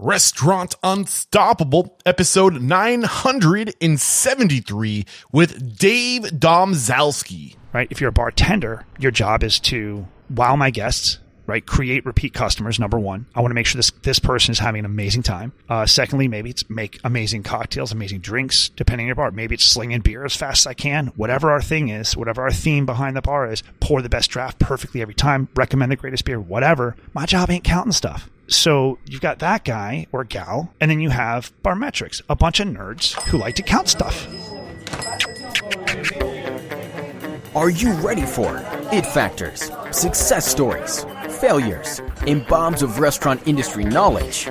Restaurant Unstoppable, episode 973 with Dave Domzalski. right? If you're a bartender, your job is to wow my guests, right? Create repeat customers. Number one, I want to make sure this this person is having an amazing time. Uh, secondly, maybe it's make amazing cocktails, amazing drinks, depending on your bar. Maybe it's slinging beer as fast as I can. Whatever our thing is, whatever our theme behind the bar is, pour the best draft perfectly every time. Recommend the greatest beer, whatever. My job ain't counting stuff. So you've got that guy or gal, and then you have bar metrics, a bunch of nerds who like to count stuff. Are you ready for it factors, success stories, failures, and bombs of restaurant industry knowledge?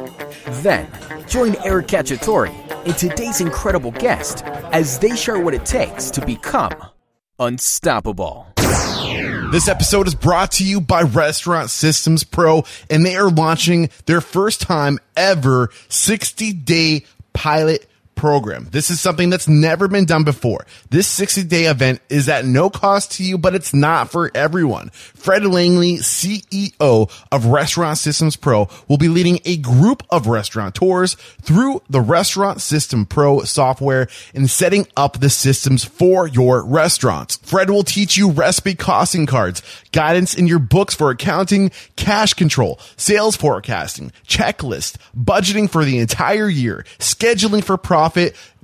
Then, join Eric Cacciatore and today's incredible guest as they share what it takes to become unstoppable. This episode is brought to you by Restaurant Systems Pro, and they are launching their first time ever 60 day pilot program. This is something that's never been done before. This 60 day event is at no cost to you, but it's not for everyone. Fred Langley, CEO of Restaurant Systems Pro, will be leading a group of restaurateurs through the Restaurant System Pro software and setting up the systems for your restaurants. Fred will teach you recipe costing cards, guidance in your books for accounting, cash control, sales forecasting, checklist, budgeting for the entire year, scheduling for profit,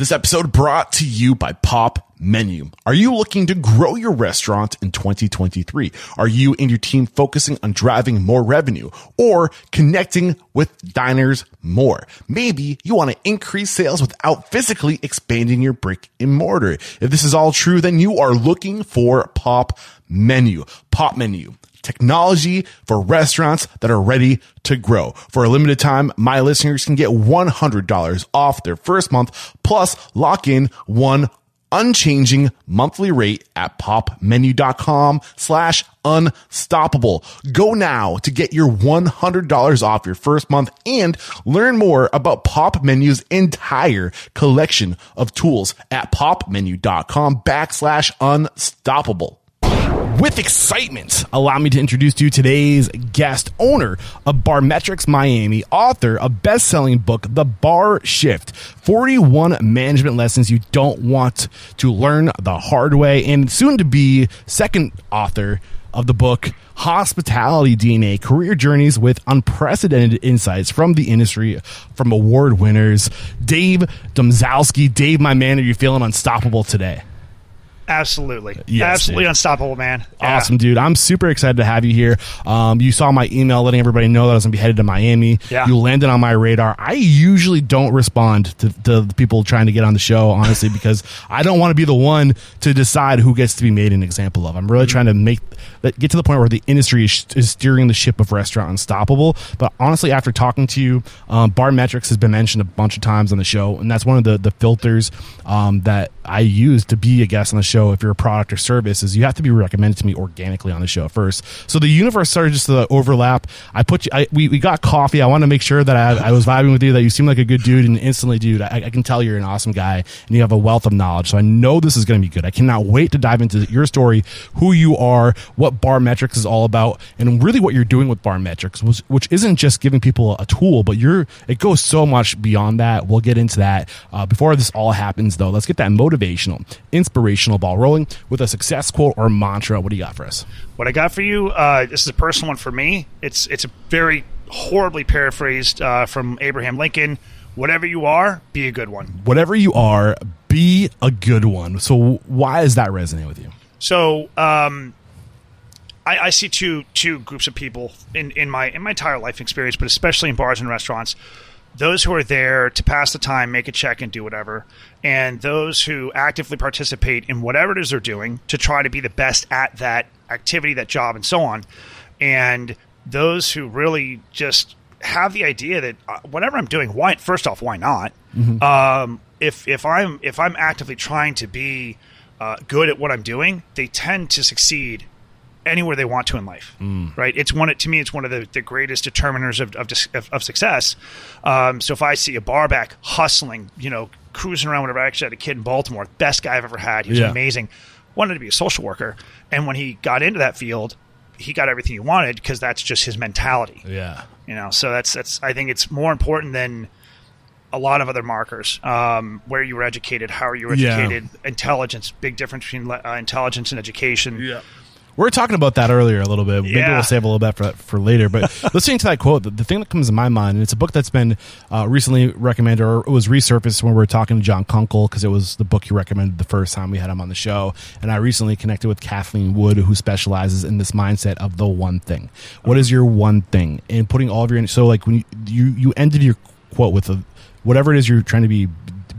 This episode brought to you by Pop Menu. Are you looking to grow your restaurant in 2023? Are you and your team focusing on driving more revenue or connecting with diners more? Maybe you want to increase sales without physically expanding your brick and mortar. If this is all true, then you are looking for Pop Menu. Pop Menu technology for restaurants that are ready to grow. For a limited time, my listeners can get $100 off their first month plus lock in one unchanging monthly rate at popmenu.com slash unstoppable. Go now to get your $100 off your first month and learn more about Pop Menu's entire collection of tools at popmenu.com backslash unstoppable with excitement, allow me to introduce to you today's guest, owner of Barmetrics Miami, author of best-selling book The Bar Shift: 41 management lessons you don't want to learn the hard way, and soon to be second author of the book Hospitality DNA Career Journeys with Unprecedented Insights from the Industry from award winners. Dave Domzalski. Dave, my man, are you feeling unstoppable today? Absolutely. Yes, Absolutely dude. unstoppable, man. Yeah. Awesome, dude. I'm super excited to have you here. Um, you saw my email letting everybody know that I was going to be headed to Miami. Yeah. You landed on my radar. I usually don't respond to, to the people trying to get on the show, honestly, because I don't want to be the one to decide who gets to be made an example of. I'm really trying to make get to the point where the industry is, is steering the ship of restaurant unstoppable. But honestly, after talking to you, um, bar metrics has been mentioned a bunch of times on the show, and that's one of the the filters um, that I use to be a guest on the show. If you're a product or service, is you have to be recommended to me organically on the show first. So the universe started just to overlap. I put you. I, we we got coffee. I want to make sure that I, I was vibing with you. That you seem like a good dude, and instantly, dude, I, I can tell you're an awesome guy, and you have a wealth of knowledge. So I know this is going to be good. I cannot wait to dive into your story, who you are, what Bar Metrics is all about, and really what you're doing with Bar Metrics, which, which isn't just giving people a tool, but you're it goes so much beyond that. We'll get into that. Uh, before this all happens, though, let's get that motivational, inspirational ball rolling with a success quote or mantra. What do you got for us? What I got for you, uh, this is a personal one for me. It's it's a very horribly paraphrased uh, from Abraham Lincoln. Whatever you are, be a good one. Whatever you are, be a good one. So why does that resonate with you? So um, I, I see two two groups of people in, in my in my entire life experience, but especially in bars and restaurants. Those who are there to pass the time, make a check, and do whatever, and those who actively participate in whatever it is they're doing to try to be the best at that activity, that job, and so on. And those who really just have the idea that uh, whatever I'm doing, why first off, why not? Um, if if I'm if I'm actively trying to be uh, good at what I'm doing, they tend to succeed anywhere they want to in life. Right? It's one to me. It's one of the, the greatest determiners of of, of, success. Um, so if I see a bar back hustling, you know, cruising around, whatever. I actually had a kid in Baltimore, best guy I've ever had. He was Yeah. amazing. Wanted to be a social worker, and when he got into that field, he got everything he wanted because that's just his mentality. Yeah. You know, so that's that's. I think it's more important than a lot of other markers. Um, where you were educated, how are you were Yeah. educated, intelligence, big difference between uh, intelligence and education. Yeah. We were talking about that earlier a little bit. Maybe Yeah. we'll save a little bit for, for later. But listening to that quote, the, the thing that comes to my mind, and it's a book that's been uh, recently recommended or it was resurfaced when we were talking to John Kunkel because it was the book he recommended the first time we had him on the show. And I recently connected with Kathleen Wood, who specializes in this mindset of the one thing. What is your one thing? And putting all of your so like when you you, you ended your quote with a whatever it is you're trying to be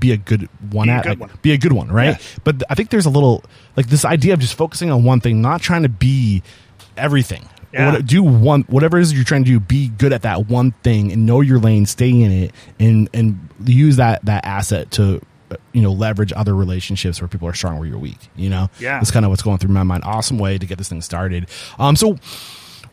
be a good one Be a at good like, one. be a good one, right? Yeah. But I think there's a little like this idea of just focusing on one thing, not trying to be everything. Yeah. What, do one whatever it is you're trying to do. Be good at that one thing and know your lane. Stay in it and and use that that asset to uh, you know leverage other relationships where people are strong where you're weak. You know, Yeah. that's kind of what's going through my mind. Awesome way to get this thing started. Um, so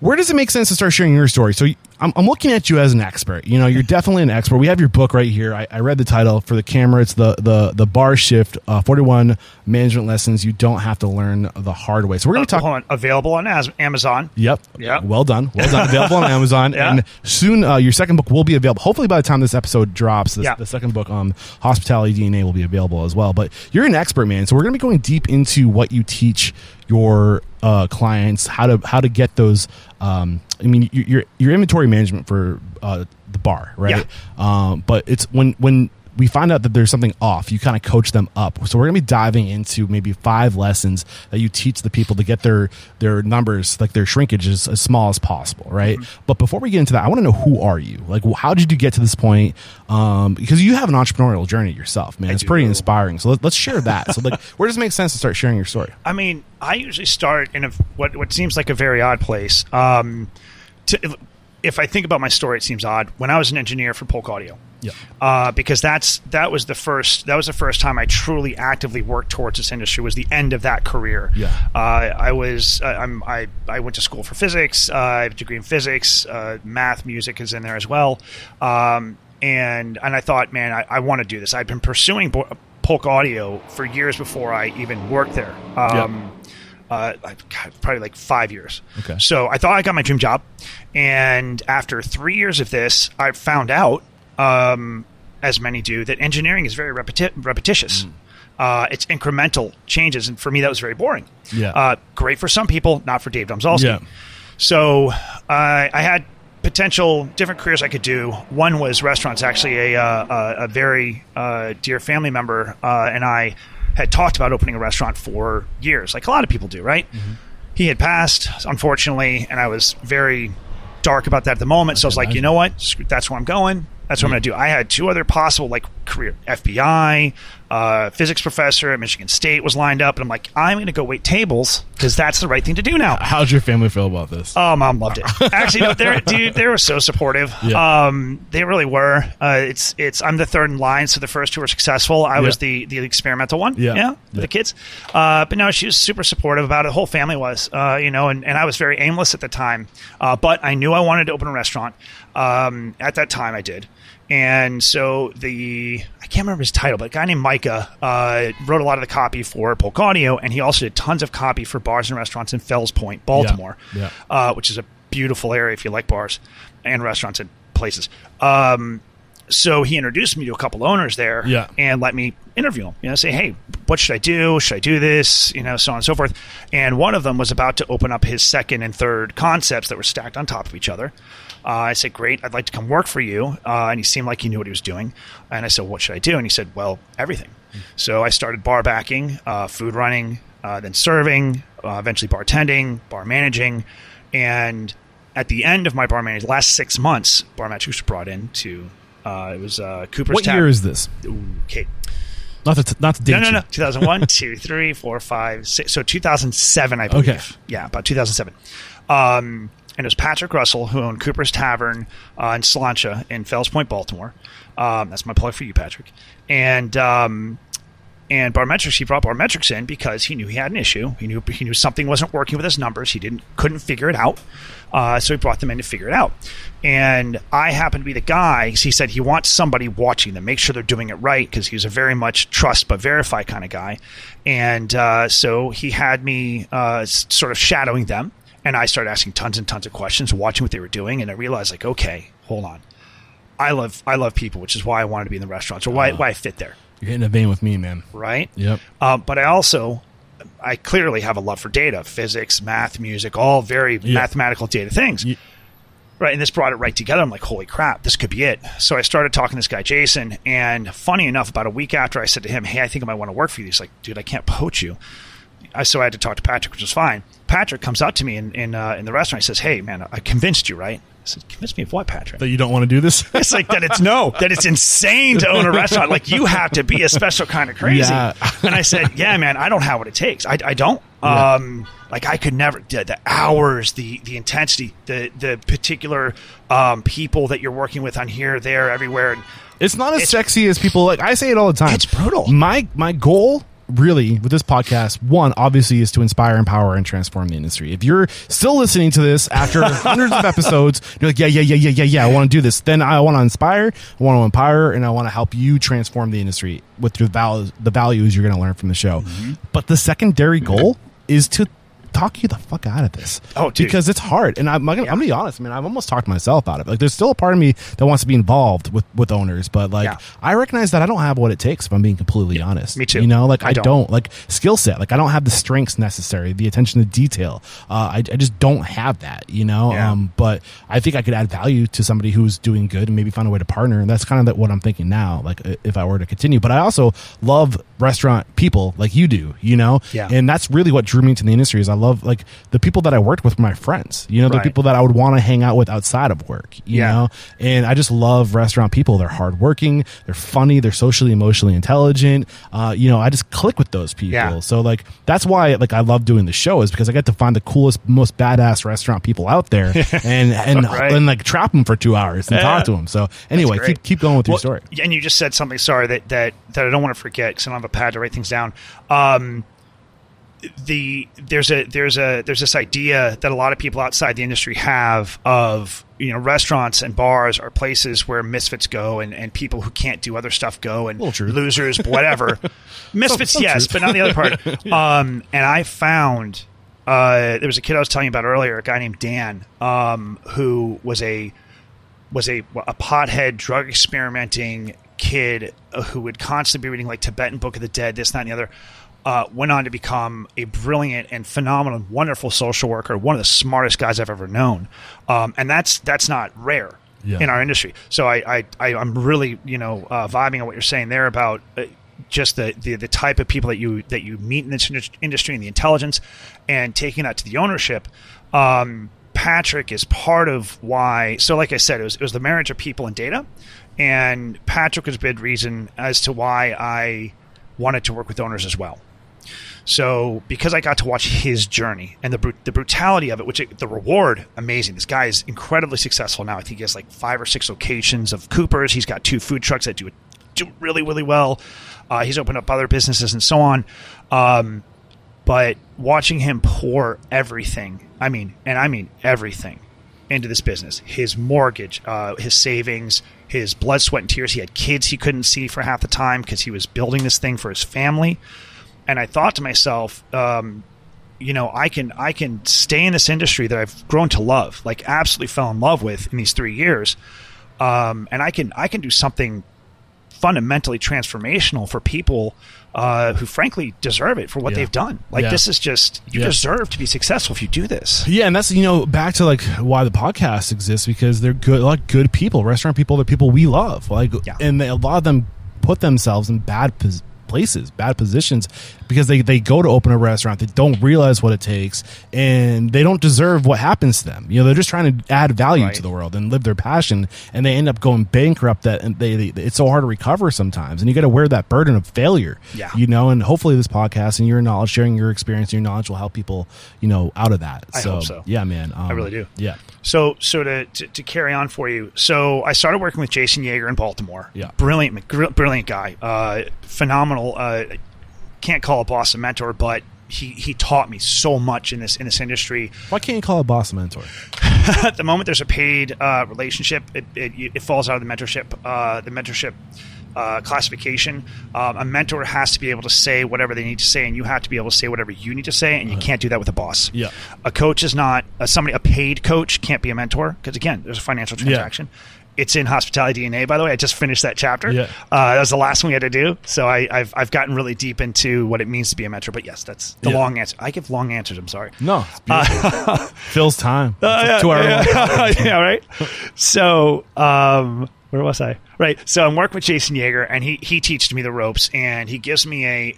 where does it make sense to start sharing your story? So I'm, I'm looking at you as an expert. You know, you're definitely an expert. We have your book right here. I, I read the title for the camera. It's the the the bar shift, uh, 41 management lessons you don't have to learn the hard way. So we're going to talk. On. Available on Amazon. Yep. Yep. Well done. Well done. Available on Amazon. Yeah. And soon uh, your second book will be available. Hopefully by the time this episode drops, this, Yeah. the second book on hospitality DNA will be available as well. But you're an expert, man. So we're going to be going deep into what you teach your uh, clients, how to how to get those. Um, I mean, your your, inventory management for uh, the bar, right? Um, but it's when when we find out that there's something off, you kind of coach them up. So we're gonna be diving into maybe five lessons that you teach the people to get their their numbers, like their shrinkage, as, as small as possible, right? But before we get into that, I want to know who are you? Like, how did you get to this point? Um, because you have an entrepreneurial journey yourself, man. it's pretty do. inspiring. So let, let's share that. so like, where does it make sense to start sharing your story? I mean, I usually start in a what what seems like a very odd place. Um, to, if I think about my story, it seems odd. When I was an engineer for Polk Audio, Yeah. uh, because that's that was the first that was the first time I truly actively worked towards this industry. Was the end of that career. Yeah. uh, I was I, I'm I I went to school for physics. Uh, I have a degree in physics. Uh, math, music is in there as well. Um, and and I thought, man, I, I want to do this. I've been pursuing Bo- Polk Audio for years before I even worked there. Um, uh, probably like five years. Okay. So I thought I got my dream job, and after three years of this, I found out, um, as many do, that engineering is very repeti- repetitious. Mm. Uh, it's incremental changes, and for me, that was very boring. Yeah. Uh, great for some people, not for Dave Domzalski. Yeah. So uh, I had potential different careers I could do. One was restaurants. Actually, a uh, a, a very uh, dear family member uh, and I had talked about opening a restaurant for years, like a lot of people do, right? Mm-hmm. He had passed, unfortunately, and I was very dark about that at the moment. So I was like, you know what? That's where I'm going. That's what I'm going to do. I had two other possible like career FBI, uh, physics professor at Michigan State was lined up, and I'm like, I'm going to go wait tables because that's the right thing to do now. How'd your family feel about this? Oh, mom loved it. Actually, no, they're dude, they were so supportive. Yeah. Um, they really were. Uh, it's it's I'm the third in line, so the first two were successful. I was the the experimental one. Yeah. yeah, Yeah. the kids. Uh, but no, she was super supportive about it. The whole family was. Uh, you know, and, and I was very aimless at the time. Uh, but I knew I wanted to open a restaurant. Um, at that time, I did. And so the I can't remember his title, but a guy named Micah uh, wrote a lot of the copy for Polk Audio, and he also did tons of copy for bars and restaurants in Fells Point, Baltimore, Yeah. Uh, which is a beautiful area if you like bars and restaurants and places. Um, so he introduced me to a couple owners there, Yeah. and let me interview them. You know, say, hey, what should I do? Should I do this? You know, so on and so forth. And one of them was about to open up his second and third concepts that were stacked on top of each other. Uh, I said, great, I'd like to come work for you. Uh, and he seemed like he knew what he was doing. And I said, what should I do? And he said, well, everything. So I started bar backing, uh, food running, uh, then serving, uh, eventually bartending, bar managing, and at the end of my bar managing, last six months, bar match was brought in to. Uh, it was uh, Cooper's. what Tap- year is this? Okay. Not to not to date No, no, no. 2001, 2, 3, 4, 5, 6. So 2007, I believe. Okay. Yeah, about 2007. Um, and it was Patrick Russell who owned Cooper's Tavern uh, in Slancha in Fells Point, Baltimore. Um, that's my plug for you, Patrick. And um, and Barmetrics, he brought Barmetrics in because he knew he had an issue. He knew he knew something wasn't working with his numbers. He didn't couldn't figure it out. Uh, so he brought them in to figure it out. And I happened to be the guy. He said he wants somebody watching them, make sure they're doing it right, because he was a very much trust but verify kind of guy. And uh, so he had me uh, sort of shadowing them, and I started asking tons and tons of questions, watching what they were doing, and I realized like, okay, hold on. I love I love people, which is why I wanted to be in the restaurants, or why, why I fit there You're hitting a vein with me, man. right? Yep. Uh, but I also, I clearly have a love for data, physics, math, music, all very mathematical data things. Ye- Right, and this brought it right together. I'm like, holy crap, this could be it. So I started talking to this guy, Jason, and funny enough, about a week after I said to him, "Hey, I think I might want to work for you," he's like, "Dude, I can't poach you." I, so I had to talk to Patrick, which was fine. Patrick comes up to me in in, uh, in the restaurant. He says, "Hey, man, I convinced you, right?" I said, "Convince me of what, Patrick?" That you don't want to do this? It's like that. It's no. That it's insane to own a restaurant. Like you have to be a special kind of crazy. Yeah. and I said, yeah, man, I don't have what it takes. I, I don't. Yeah. Um, like I could never. The, the hours, the the intensity, the the particular um, people that you're working with on here, there, everywhere. And It's not as sexy as people like. I say it all the time. It's brutal. My my goal, really, with this podcast, one obviously is to inspire, empower, and transform the industry. If you're still listening to this after hundreds of episodes, you're like, yeah, yeah, yeah, yeah, yeah, yeah, I want to do this. Then I want to inspire, I want to empower, and I want to help you transform the industry with the values, the values you're going to learn from the show. Mm-hmm. But the secondary goal is to talk you the fuck out of this. Oh, dude. because it's hard. And I'm, I'm gonna, I'm gonna be honest, man. I've almost talked myself out of it. Like, there's still a part of me that wants to be involved with with owners, but like, Yeah. I recognize that I don't have what it takes. If I'm being completely honest, me too. You know, like I, I don't. don't. like skill set. Like I don't have the strengths necessary, the attention to detail. Uh, I, I just don't have that. You know. Yeah. Um, but I think I could add value to somebody who's doing good and maybe find a way to partner. And that's kind of what I'm thinking now. Like if I were to continue, but I also love restaurant people like you do. You know. Yeah. And that's really what drew me to the industry. Is I love like the people that I worked with were my friends. You know, the people that I would want to hang out with outside of work. You Yeah. know, and I just love restaurant people. They're hardworking, they're funny, they're socially, emotionally intelligent. Uh, you know, I just click with those people. Yeah. So like that's why like I love doing the show is because I get to find the coolest, most badass restaurant people out there and and Right. and like trap them for two hours and Yeah. talk to them. So anyway, keep keep going with your story. And you just said something. Sorry that that that I don't want to forget because I don't have a pad to write things down. Um, the there's a there's a there's this idea that a lot of people outside the industry have of you know restaurants and bars are places where misfits go and, and people who can't do other stuff go and losers whatever misfits some yes truth. but not the other part um, and I found uh, there was a kid I was telling you about earlier a guy named Dan um, who was a was a a pothead drug experimenting kid who would constantly be reading like Tibetan Book of the Dead, this, that, and the other. Uh, went on to become a brilliant and phenomenal, wonderful social worker, one of the smartest guys I've ever known, um, and that's that's not rare Yeah. in our industry. So I, I, I I'm really you know uh, vibing on what you're saying there about uh, just the, the the type of people that you that you meet in this industry and the intelligence, and taking that to the ownership. Um, Patrick is part of why. So, like I said, it was, it was the marriage of people and data, and Patrick was a big reason as to why I wanted to work with owners as well. So, because I got to watch his journey and the the brutality of it, which it, the reward, amazing. This guy is incredibly successful now. I think he has like five or six locations of Coopers. He's got two food trucks that do do really really well. Uh, he's opened up other businesses and so on. Um, but watching him pour everything, I mean, and I mean everything, into this business his mortgage, uh, his savings, his blood, sweat, and tears. He had kids he couldn't see for half the time because he was building this thing for his family. And I thought to myself, um, you know, I can I can stay in this industry that I've grown to love, like absolutely fell in love with in these three years, um, and I can I can do something fundamentally transformational for people uh, who frankly deserve it for what Yeah. they've done. Like Yeah. this is just you Yeah. deserve to be successful if you do this. Yeah, and that's you know back to like why the podcast exists because they're good, like good people, restaurant people, they're people we love, like, and they, a lot of them put themselves in bad pos- places, bad positions because they they go to open a restaurant, they don't realize what it takes, and they don't deserve what happens to them. You know, they're just trying to add value Right. to the world and live their passion, and they end up going bankrupt. That and they, they it's so hard to recover sometimes, and you got to wear that burden of failure. Yeah. you know, and hopefully this podcast and your knowledge, sharing your experience, and your knowledge will help people, you know, out of that. I hope so. Yeah, man. Um, I really do. Yeah. So, so to, to, to carry on for you, so I started working with Jason Yeager in Baltimore. Yeah. brilliant, brilliant guy, uh, phenomenal. Uh, can't call a boss a mentor, but he he taught me so much in this in this industry. Why can't you call a boss a mentor? At the moment, there's a paid uh, relationship. It, it, it falls out of the mentorship uh, the mentorship uh, classification. Um, a mentor has to be able to say whatever they need to say, and you have to be able to say whatever you need to say, and you can't do that with a boss. Yeah. a coach is not uh, somebody. A paid coach can't be a mentor because again, there's a financial transaction. It's in hospitality DNA, by the way. I just finished that chapter. Yeah. Uh, that was the last one we had to do. So I, I've, I've gotten really deep into what it means to be a mentor. But yes, that's the Yeah. long answer. I give long answers. I'm sorry. No, it's beautiful. Phil's time. Uh, yeah, two-hour yeah, yeah, right. So, um, where was I? Right. So I'm working with Jason Yeager, and he he teaches me the ropes, and he gives me a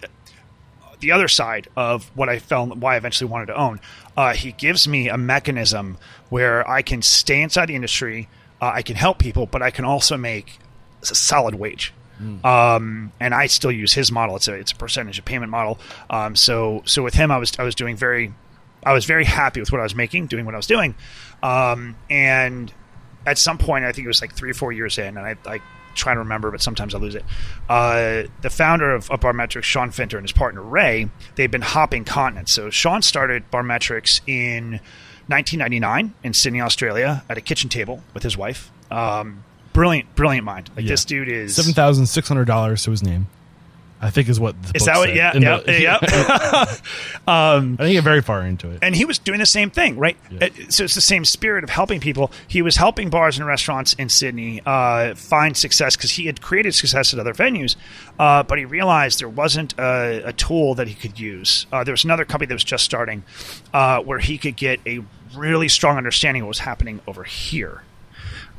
the other side of what I felt why I eventually wanted to own. Uh, he gives me a mechanism where I can stay inside the industry, uh, I can help people, but I can also make a solid wage. Um, and I still use his model. It's a it's a percentage of payment model. Um, so so with him, I was I was doing very I was very happy with what I was making, doing what I was doing. Um, and at some point, I think it was like three or four years in, and I, I try to remember, but sometimes I lose it. Uh, the founder of, of Barmetrics, Sean Finter, and his partner Ray, they've been hopping continents. So Sean started Barmetrics in 1999 in Sydney, Australia, at a kitchen table with his wife. Um, brilliant, brilliant mind. Like Yeah. this dude is Seven thousand six hundred dollars to his name. I think is what the Is that what? said. Yeah, In yeah, the- yeah. I didn't get very far into it. and he was doing the same thing, right? Yeah. Uh, So it's the same spirit of helping people. He was helping bars and restaurants in Sydney uh, find success because he had created success at other venues, uh, but he realized there wasn't a, a tool that he could use. Uh, there was another company that was just starting uh, where he could get a really strong understanding of what was happening over here.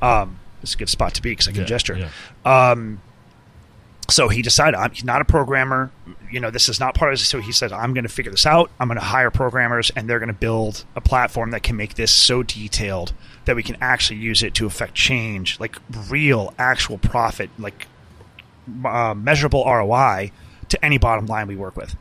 Um, it's a good spot to be because I can Yeah, gesture. yeah. Um, so he decided I'm he's not a programmer. You know, this is not part of his. So he said, I'm going to figure this out. I'm going to hire programmers, and they're going to build a platform that can make this so detailed that we can actually use it to affect change, like real, actual profit, like uh, measurable ROI to any bottom line we work with.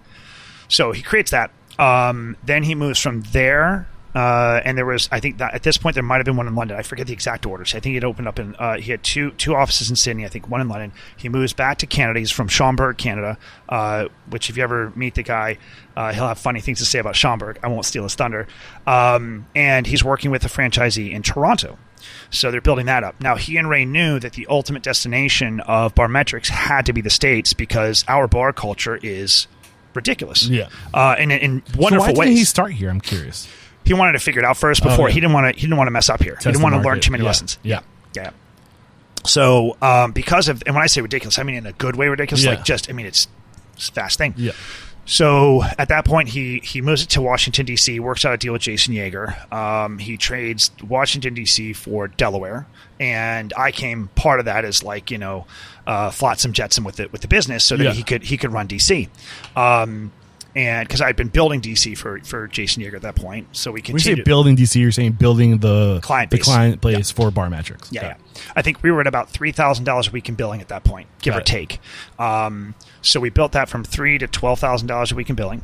So he creates that. Um, then he moves from there. Uh, and there was, I think that at this point there might have been one in London. I forget the exact orders. I think he had opened up in, uh, he had two two offices in Sydney. I think one in London. He moves back to Canada. He's from Schaumburg, Canada. Uh, which, if you ever meet the guy, uh, he'll have funny things to say about Schaumburg. I won't steal his thunder. Um, and he's working with a franchisee in Toronto. So they're building that up. Now, he and Ray knew that the ultimate destination of Barmetrics had to be the States because our bar culture is ridiculous. Yeah. Uh, in, in So wonderful why ways. didn't he start here? I'm curious. He wanted to figure it out first before Oh, yeah. he didn't want to. He didn't want to mess up here. he didn't want to learn too many Yeah. lessons. Yeah. Yeah. So um, because of and when I say ridiculous, I mean in a good way ridiculous. Yeah. Like just I mean it's, it's a fast thing. Yeah. So at that point, he he moves it to Washington D.C. Works out a deal with Jason Yeager. Um, he trades Washington D.C. for Delaware, and I came part of that as like you know, uh, flotsam jetsam with it with the business, so that Yeah. he could he could run D.C. Um, and because I'd been building DC for for Jason Yeager at that point, so we When you continued. say building DC, you're saying building the Client the base. client base for bar metrics. Yeah, yeah. I think we were at about three thousand dollars a week in billing at that point, give Got or it. take. Um, so we built that from three to twelve thousand dollars a week in billing,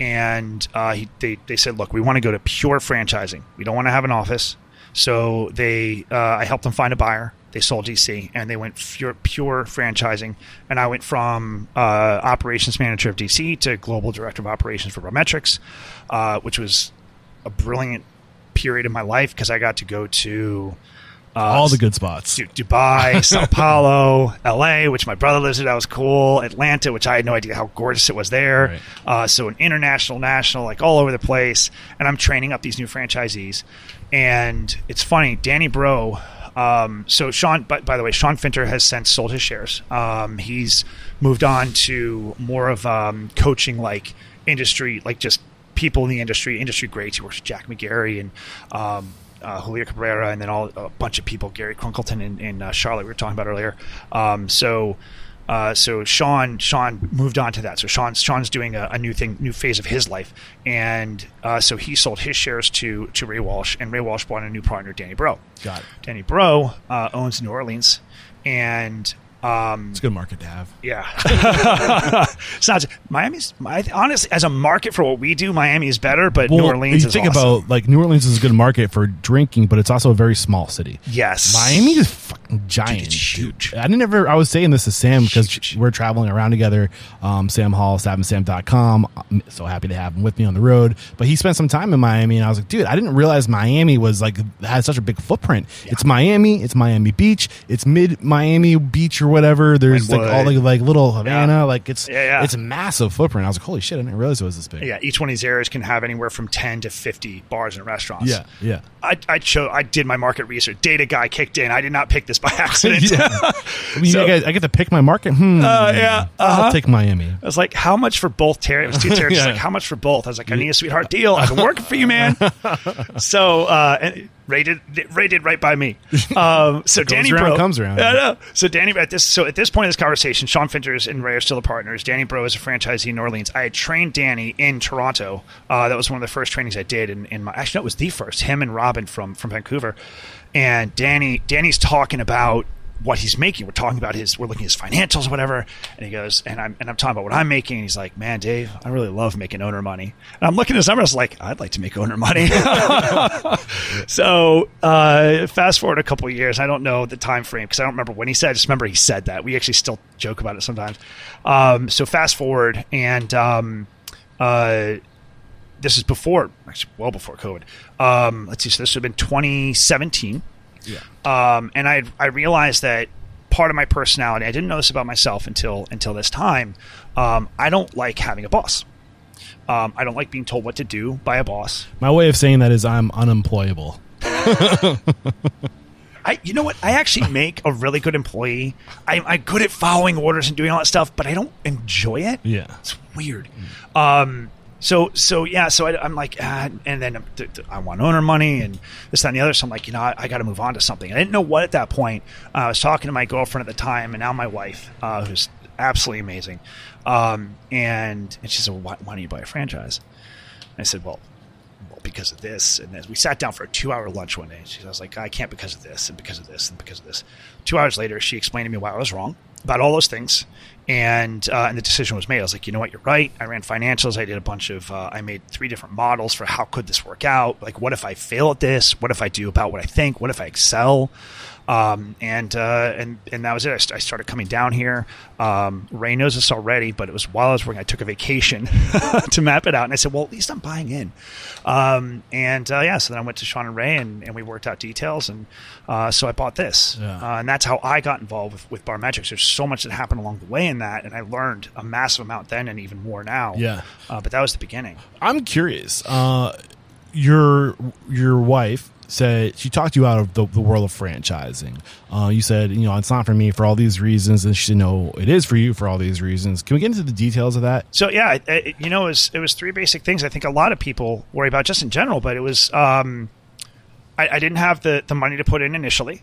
and uh, he, they they said, look, we want to go to pure franchising. We don't want to have an office. So they, uh, I helped them find a buyer. They sold DC, and they went pure, pure franchising. And I went from uh, operations manager of DC to global director of operations for Barmetrics, uh, which was a brilliant period in my life because I got to go to uh, All the good spots. Du- Dubai, Sao Paulo, LA, which my brother lives in. That was cool. Atlanta, which I had no idea how gorgeous it was there. Right. Uh, so an international, national, like all over the place. And I'm training up these new franchisees. And it's funny, Danny Bro. Um, so Sean, by, by the way, Sean Finter has since sold his shares. Um, he's moved on to more of um, coaching, like industry, like just people in the industry, industry greats. He works with Jack McGarry and um, uh, Julio Cabrera, and then all a bunch of people, Gary Crunkleton and, in uh, Charlotte, we were talking about earlier. Um, so, uh, so Sean Sean moved on to that. So Sean's Sean's doing a, a new thing, new phase of his life, and uh, so he sold his shares to to Ray Walsh, and Ray Walsh bought a new partner, Danny Bro. Got it. Danny Bro uh, owns New Orleans, and um, It's a good market to have. yeah, sounds Miami's. My, honestly, as a market for what we do, Miami is better, but New Orleans you is think awesome. about like New Orleans is a good market for drinking, but it's also a very small city. yes, Miami is fuck, giant, it's huge. I didn't ever. I was saying this to Sam because we're traveling around together. Um, Sam Hall, SavandSam.com. I'm so happy to have him with me on the road. But he spent some time in Miami, and I was like, dude, I didn't realize Miami was like had such a big footprint. It's Miami, it's Miami Beach, it's mid Miami Beach or whatever. There's like all the like little Havana, Yeah. like it's Yeah, yeah. it's a massive footprint. I was like, holy shit, I didn't realize it was this big. Yeah, each one of these areas can have anywhere from ten to fifty bars and restaurants. yeah, yeah. I, I chose. I did my market research. Data guy kicked in. I did not pick this by accident. Yeah. I mean, So- get, I get to pick my market. Hmm. Uh, yeah, uh-huh. I'll take Miami. I was like, "How much for both Terry?" It was two Terry. Yeah. like, "How much for both?" I was like, "I need a sweetheart deal. I've been working for you, man." so uh, and rated rated right by me. Um, so Danny around, Bro comes around. I know. So Danny at this so at this point in this conversation, Sean Finters and Ray are still the partners. Danny Bro is a franchisee in New Orleans. I had trained Danny in Toronto. Uh, that was one of the first trainings I did. In, in my actually, no, it was the first. Him and Robin from from Vancouver, and Danny Danny's talking about what he's making. We're talking about his, we're looking at his financials, or whatever. And he goes, and I'm, and I'm talking about what I'm making. And he's like, man, Dave, I really love making owner money. And I'm looking at his numbers like, I'd like to make owner money. so, uh, fast forward a couple years. I don't know the time frame because I don't remember when he said, I just remember he said that. We actually still joke about it sometimes. Um, so fast forward and, um, uh, this is before, actually, well before COVID. Um, let's see. So this would have been 2017. Yeah. Um, and I I realized that part of my personality, I didn't know this about myself until until this time. Um, I don't like having a boss. Um, I don't like being told what to do by a boss. My way of saying that is I'm unemployable. I, you know what? I actually make a really good employee. I, I'm good at following orders and doing all that stuff, but I don't enjoy it. Yeah. It's weird. Um, so, so yeah, so I, I'm like, ah, and then th- th- I want owner money and this, that, and the other. So I'm like, you know, I, I got to move on to something. I didn't know what at that point. Uh, I was talking to my girlfriend at the time, and now my wife, uh, who's absolutely amazing. Um, and and she said, well, why, why don't you buy a franchise? And I said, well, well, because of this and. We sat down for a two-hour lunch one day. She I was like, I can't because of this and because of this and because of this. Two hours later, she explained to me why I was wrong about all those things, and uh, and the decision was made. I was like, you know what, you're right. I ran financials. I did a bunch of. Uh, I made three different models for how could this work out. Like, what if I fail at this? What if I do about what I think? What if I excel? Um, and uh, and and that was it. I, st- I started coming down here. Um, Ray knows this already, but it was while I was working. I took a vacation to map it out, and I said, "Well, at least I'm buying in." Um, and uh, yeah, so then I went to Sean and Ray, and, and we worked out details, and uh, so I bought this, Yeah. uh, and that's how I got involved with, with Bar Metrics. There's so much that happened along the way in that, and I learned a massive amount then, and even more now. Yeah. uh, but that was the beginning. I'm curious. Uh, your your wife said she talked you out of the, the world of franchising. Uh, you said you know it's not for me for all these reasons, and she said no, it is for you for all these reasons. Can we get into the details of that? So yeah, it, it, you know, it was, it was three basic things. I think a lot of people worry about just in general, but it was um, I, I didn't have the the money to put in initially,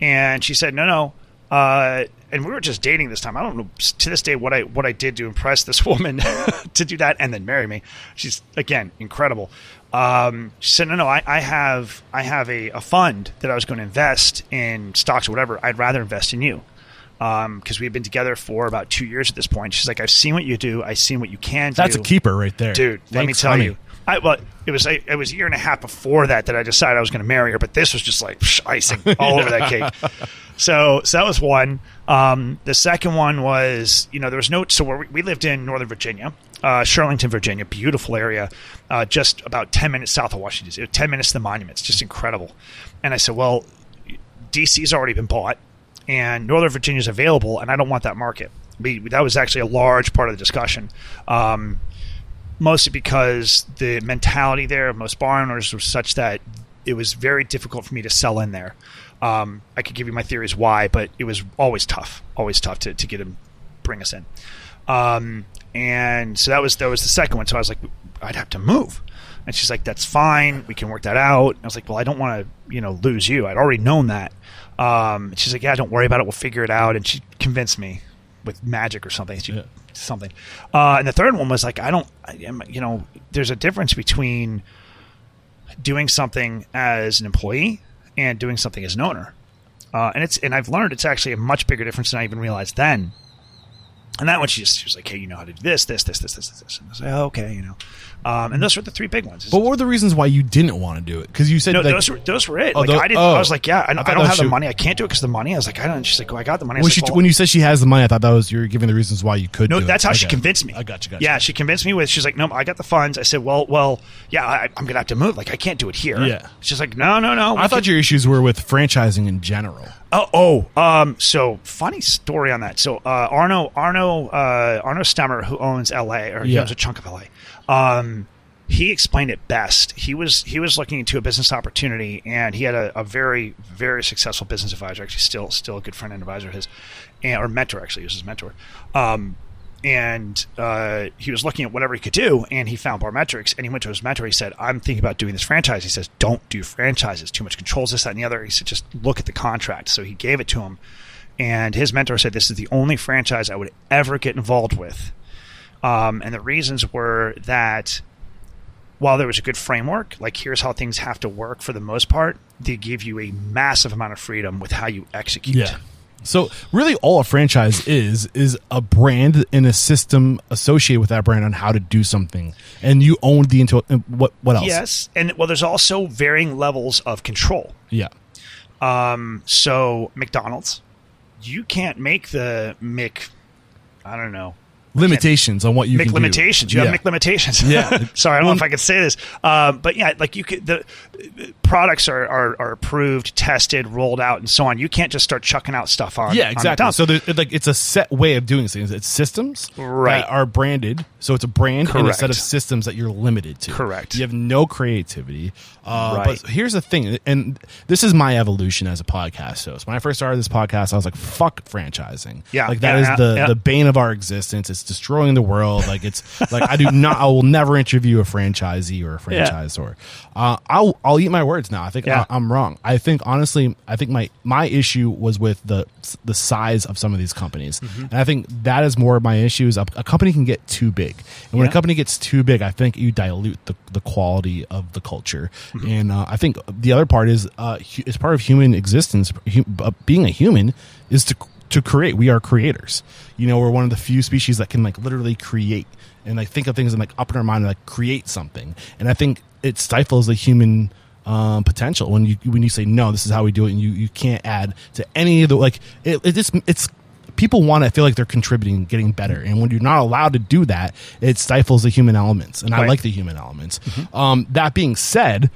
and she said no, no. Uh, and we were just dating this time. I don't know to this day what I what I did to impress this woman to do that and then marry me. She's again incredible. Um, she said, "No, no, I, I have I have a, a fund that I was going to invest in stocks or whatever. I'd rather invest in you." because we've been together for about two years at this point. She's like, I've seen what you do. I've seen what you can do. That's a keeper right there, dude. let me tell honey. you. I, well, it was a, it was a year and a half before that that I decided I was going to marry her, but this was just like psh, icing all over that cake. So, so that was one. Um, the second one was, you know, there was no. So where we, we lived in Northern Virginia, uh, Shirlington, Virginia, beautiful area, uh, just about ten minutes south of Washington. Ten minutes to the monuments, just incredible. And I said, well, DC's already been bought, and Northern Virginia's available, and I don't want that market. We, that was actually a large part of the discussion. Um, mostly because the mentality there of most bar owners was such that it was very difficult for me to sell in there. Um, I could give you my theories why, but it was always tough, always tough to, to get him bring us in. Um, and so that was that was the second one. So I was like, I'd have to move. And she's like, "That's fine. We can work that out." And I was like, "Well, I don't want to, you know, lose you. I'd already known that." Um, she's like, "Yeah, don't worry about it. We'll figure it out." And she convinced me with magic or something. She, Yeah. Something. Uh, and the third one was like, I don't, I, you know, there's a difference between doing something as an employee and doing something as an owner. Uh, and it's and I've learned it's actually a much bigger difference than I even realized then. And that one, she just she was like, "Hey, you know how to do this, this, this, this, this, this." And I was like, oh, "Okay, you know." Um, and those were the three big ones. But what were the reasons why you didn't want to do it? Because you said no, like, those were those were it. Oh, like tho- I didn't. oh. I was like, "Yeah, I, I thought don't have the money. I can't do it because the money." I was like, "I don't." She's like, "Oh, I got the money." When was she like, well, when you said she has the money, I thought that was you were giving the reasons why you could. No, that's it. how she convinced me. I got you. Got you. Yeah, she convinced me with. She's like, no, I got the funds. I said, well, well, yeah, I, I'm gonna have to move. Like, I can't do it here. Yeah. She's like, no, no, no. I thought can- your issues were with franchising in general. Oh, oh, um, so funny story on that. So uh, Arno, Arno, uh, Arno Stemmer, who owns LA or he Yeah. owns a chunk of LA, um, he explained it best. He was he was looking into a business opportunity, and he had a, a very very successful business advisor. Actually, still still a good friend and advisor of his, and, or mentor. Actually, he was his mentor. Um, and uh, he was looking at whatever he could do, and he found Barmetrics, and he went to his mentor. He said, "I'm thinking about doing this franchise." He says, "Don't do franchises. Too much controls. This, that, and the other." He said, "Just look at the contract." So he gave it to him, and his mentor said, "This is the only franchise I would ever get involved with." Um, and the reasons were that while there was a good framework, like here's how things have to work for the most part, they give you a massive amount of freedom with how you execute. Yeah. So really, all a franchise is is a brand and a system associated with that brand on how to do something, and you own the into what what else? Yes, and well, there's also varying levels of control. Yeah. Um, so McDonald's, you can't make the Mc, I don't know, Limitations on what you Mc can do. limitations. You yeah. have Mc limitations. Yeah. Sorry, I don't know if I could say this, um, but yeah, like you could the uh, products are, are are approved, tested, rolled out, and so on. You can't just start chucking out stuff on. Yeah, on exactly. McDonald's. So there's like it's a set way of doing things. It's systems Right. that are branded. So it's a brand and a set of systems that you're limited to. Correct. You have no creativity. Uh, Right. But here's the thing, and this is my evolution as a podcast host. When I first started this podcast, I was like, "Fuck franchising." Yeah, like that yeah, is yeah, the yeah. the bane of our existence. It's destroying the world. Like it's like I do not. I will never interview a franchisee or a franchisor. Uh, I'll I'll eat my words now. I think Yeah. I, I'm wrong. I think honestly, I think my my issue was with the the size of some of these companies, Mm-hmm. and I think that is more of my issue. Is a, a company can get too big, and when a company gets too big, I think you dilute the, the quality of the culture. Mm-hmm. And uh, I think the other part is uh, hu- as part of human existence, hu- uh, being a human is to to create. We are creators. You know, we're one of the few species that can like literally create and like think of things and like up in our mind and like create something. And I think it stifles the human um, potential when you when you say no, this is how we do it, and you you can't add to any of the like it, it just it's people want to feel like they're contributing, getting better, and when you're not allowed to do that, it stifles the human elements. And I like the human elements. Um, that being said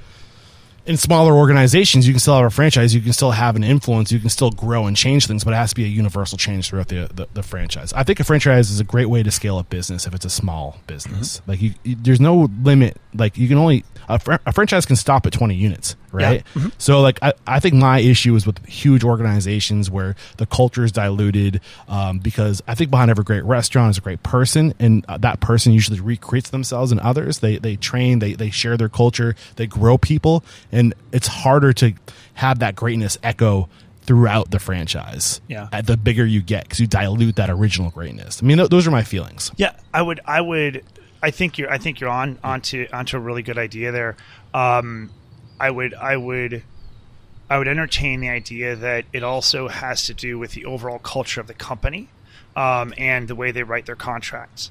in smaller organizations, you can still have a franchise, you can still have an influence, you can still grow and change things, but it has to be a universal change throughout the, the, the franchise. I think a franchise is a great way to scale up business if it's a small business. Mm-hmm. Like you, you- there's no limit. Like you can only a, fr- a franchise can stop at 20 units, right? So like I, I think my issue is with huge organizations where the culture is diluted um, because I think behind every great restaurant is a great person, and uh, that person usually recreates themselves in others. They they train, they they share their culture, they grow people, and it's harder to have that greatness echo throughout the franchise. Yeah. at the bigger you get because you dilute that original greatness. I mean, th- those are my feelings. Yeah, I would. I would. I think you're. I think you're on onto onto a really good idea there. Um, I would. I would. I would entertain the idea that it also has to do with the overall culture of the company um, and the way they write their contracts.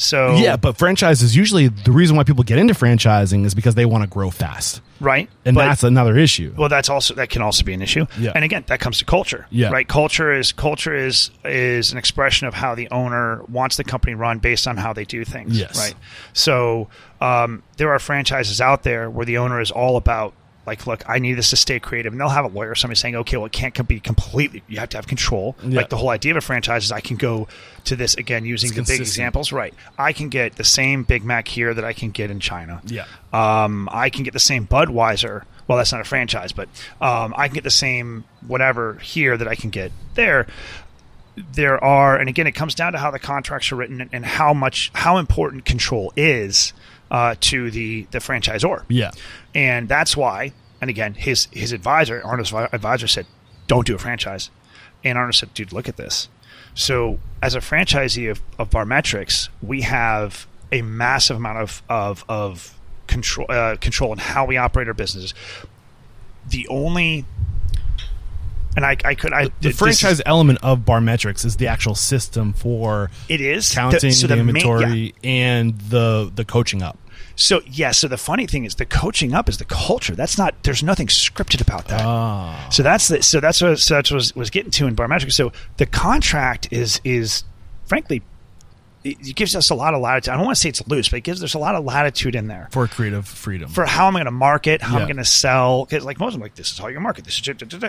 So Yeah, but franchises usually the reason why people get into franchising is because they want to grow fast, right, and But- that's another issue. Well, that's also that can also be an issue. Yeah. And again, that comes to culture. Yeah. Right. Culture is culture is is an expression of how the owner wants the company run based on how they do things. Yes. Right. So um, there are franchises out there where the owner is all about like, look, I need this to stay creative, and they'll have a lawyer, somebody saying, okay, well, it can't be completely. You have to have control. Yeah. Like the whole idea of a franchise is I can go to this again using It's the big examples. Right. I can get the same Big Mac here that I can get in China. Yeah. Um, I can get the same Budweiser. Well, that's not a franchise, but um, I can get the same whatever here that I can get there. There are, and again, it comes down to how the contracts are written and how much, how important control is uh, to the the franchisor. yeah, And that's why, and again, his his advisor, Arnold's advisor said, "Don't do a franchise." And Arnold said, "Dude, look at this." So, as a franchisee of, of Barmetrics, we have a massive amount of of, of control uh, control in how we operate our businesses. The only And I, I could, I the is- franchise element of Barmetrics is the actual system for It is counting so the, main- inventory yeah. and the the coaching up. So yeah, so the funny thing is the coaching up is the culture. That's not. There's nothing scripted about that. Ah. So that's the, so that's what so that's what was, was getting to in Barmetrics. So the contract is is frankly it gives us a lot of latitude. I don't want to say it's loose, but it gives there's a lot of latitude in there for creative freedom. for how I'm going to market, how I'm going to sell. Because like most of them, like this is how you market. This is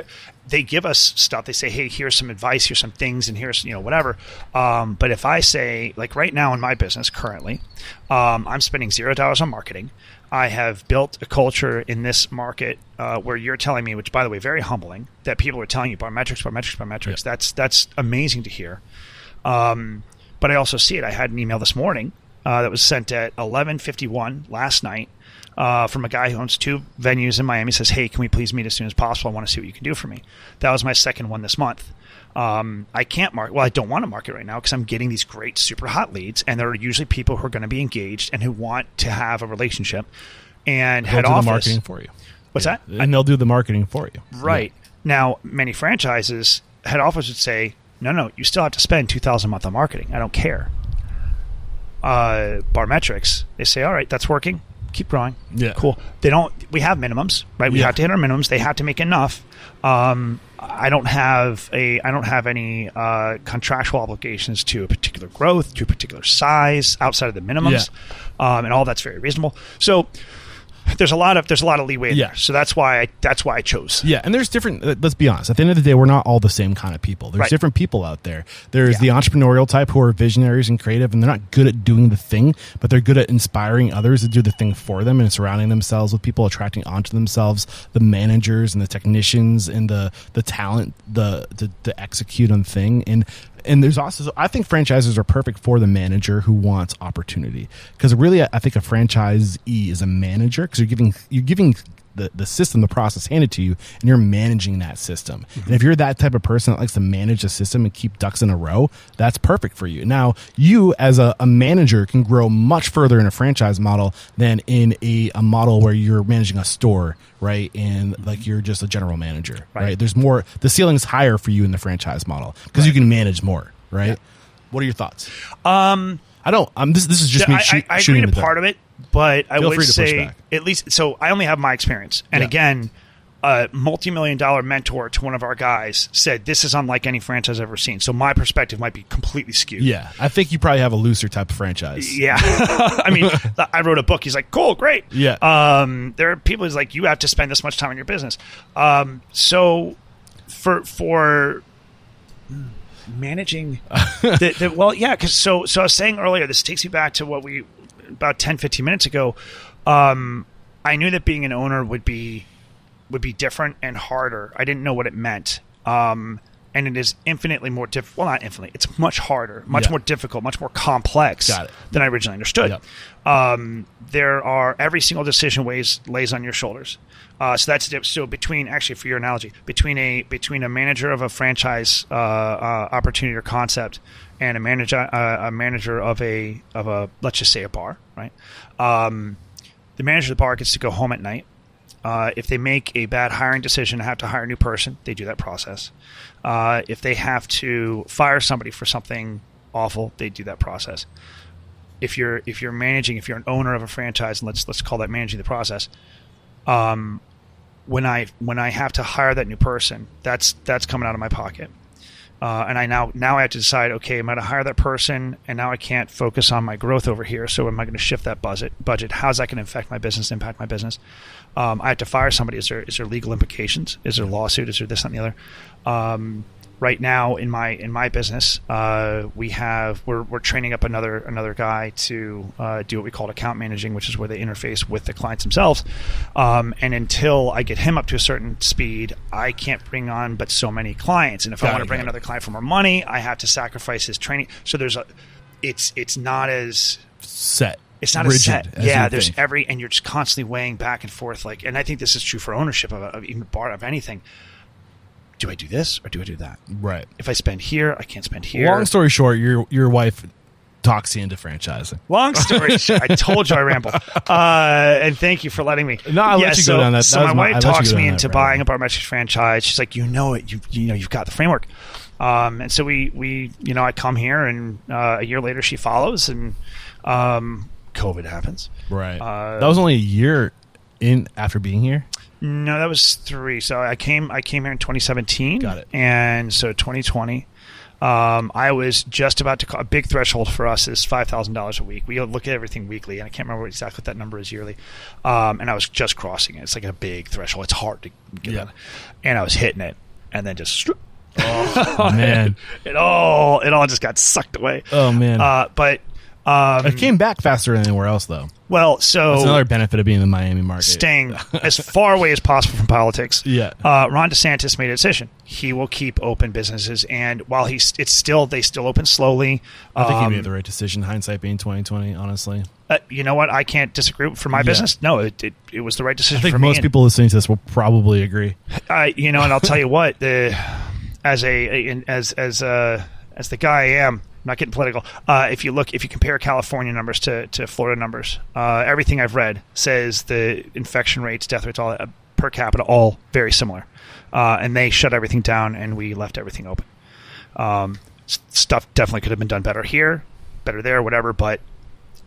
they give us stuff. They say, hey, here's some advice, here's some things, and here's you know whatever. Um, but if I say like right now in my business currently, um, I'm spending zero dollars on marketing. I have built a culture in this market uh, where you're telling me, which by the way, very humbling, that people are telling you by Barmetrics, Barmetrics, Barmetrics. Yeah. That's that's amazing to hear. Um, but I also see it. I had an email this morning uh, that was sent at 11:51 last night uh, from a guy who owns two venues in Miami. Says, "Hey, can we please meet as soon as possible? I want to see what you can do for me." That was my second one this month. Um, I can't market. Well, I don't want to market right now because I'm getting these great, super hot leads, and they're usually people who are going to be engaged and who want to have a relationship. And They'll head do office. the marketing for you. What's Yeah. that? And they'll do the marketing for you. Right. Now, many franchises, head office would say, no, no, you still have to spend 2000 a month on marketing. I don't care. Uh, Barmetrics, they say, all right, that's working. Keep growing. Yeah. Cool. They don't, we have minimums, right? We Yeah. have to hit our minimums. They have to make enough. Um, I don't have a, I don't have any uh, contractual obligations to a particular growth, to a particular size outside of the minimums, um, and all that's very reasonable. So there's a lot of there's a lot of leeway Yeah. there. So that's why I, that's why I chose. Yeah, and there's different. uh, Let's be honest. At the end of the day, we're not all the same kind of people. There's Right. different people out there. There's Yeah. the entrepreneurial type who are visionaries and creative, and they're not good at doing the thing, but they're good at inspiring others to do the thing for them and surrounding themselves with people attracting onto themselves the managers and the technicians and the the talent the to, to execute on the thing and. And there's also, I think franchises are perfect for the manager who wants opportunity. Because really, I think a franchisee is a manager because you're giving you're giving the, the system, the process handed to you, and you're managing that system. And if you're that type of person that likes to manage a system and keep ducks in a row, that's perfect for you. Now, you as a, a manager can grow much further in a franchise model than in a, a model where you're managing a store, right? And like you're just a general manager, right? Right. There's more, the ceiling's higher for you in the franchise model because you can manage more, right? What are your thoughts? Um, I don't, um, this, this is just me I, shoot, I, I shooting agree to part of it, but I Feel would free to push say at least so I only have my experience. And Yeah. again, a multi-million dollar mentor to one of our guys said this is unlike any franchise I've ever seen. So my perspective might be completely skewed. Yeah, I think you probably have a looser type of franchise. Yeah. I mean, I wrote a book. He's like, cool, great. Yeah. Um, there are people who's like, you have to spend this much time in your business. Um, so for, for managing the, the, well, yeah, cause so, so I was saying earlier, this takes me back to what we, about 10, 15 minutes ago. Um, I knew that being an owner would be, would be different and harder. I didn't know what it meant. Um, and it is infinitely more difficult. Well, not infinitely. It's much harder, much Yeah. more difficult, much more complex than I originally understood. Yep. Um, there are every single decision weighs lays on your shoulders. Uh, so that's so between actually for your analogy between a between a manager of a franchise uh, uh, opportunity or concept and a manager uh, a manager of a of a let's just say a bar right. Um, the manager of the bar gets to go home at night. Uh, if they make a bad hiring decision and have to hire a new person, they do that process. Uh, if they have to fire somebody for something awful, they do that process. If you're if you're managing, if you're an owner of a franchise, and let's let's call that managing the process. Um, when I when I have to hire that new person, that's that's coming out of my pocket. Uh, and I now now I have to decide. Okay, am I going to hire that person? And now I can't focus on my growth over here. So am I going to shift that budget? Budget? How's that going to affect my business? Impact my business? Um, I have to fire somebody. Is there is there legal implications? Is there lawsuit? Is there this that, and the other? Um, right now in my in my business, uh, we have we're, we're training up another another guy to uh, do what we call account managing, which is where they interface with the clients themselves. Um, and until I get him up to a certain speed, I can't bring on but so many clients. And if I want to bring another client for more money, I have to sacrifice his training. So there's a it's it's not as Set. it's not rigid a set. as Yeah, there's think. every, and you're just constantly weighing back and forth. Like, and I think this is true for ownership of, of even bar of anything. Do I do this or do I do that? right. If I spend here, I can't spend here. Long story short, your your wife talks you into franchising? Long story short, I told you I ramble. Uh, and thank you for letting me. No, I'll let you go down that- So that my my- wife talks me into buying a rabbit Barmetrics franchise. She's like, you know it, you you know you've got the framework. Um, and so we we you know I come here, and uh, a year later she follows, and um, COVID happens. Right. Uh, that was only a year in after being here. No, that was three. So I came I came here in 2017. Got it. And so 2020, um, I was just about to call a big threshold for us is five thousand dollars a week. We look at everything weekly, and I can't remember exactly what that number is yearly. Um, and I was just crossing it. It's like a big threshold. It's hard to get Yeah. that. And I was hitting it, and then just Oh man. it all it all just got sucked away. Oh man. Uh, but um, it came back faster than anywhere else, though. Well, so That's another benefit of being in the Miami market. staying as far away as possible from politics. Yeah. Uh, Ron DeSantis made a decision. He will keep open businesses, and while he's it's still they still open slowly. I think um, he made the right decision. Hindsight being twenty twenty, honestly. uh, you know what? I can't disagree. For my Yeah. business, no, it, it, it was the right decision I think for most people listening to this will probably agree. I, you know, and I'll tell you what, the as a, as as uh as the guy I'm not getting political. Uh, if you look, if you compare California numbers to, to Florida numbers, uh, everything I've read says the infection rates, death rates, all uh, per capita, all very similar. Uh, and they shut everything down, and we left everything open. Um, stuff definitely could have been done better here, better there, whatever. But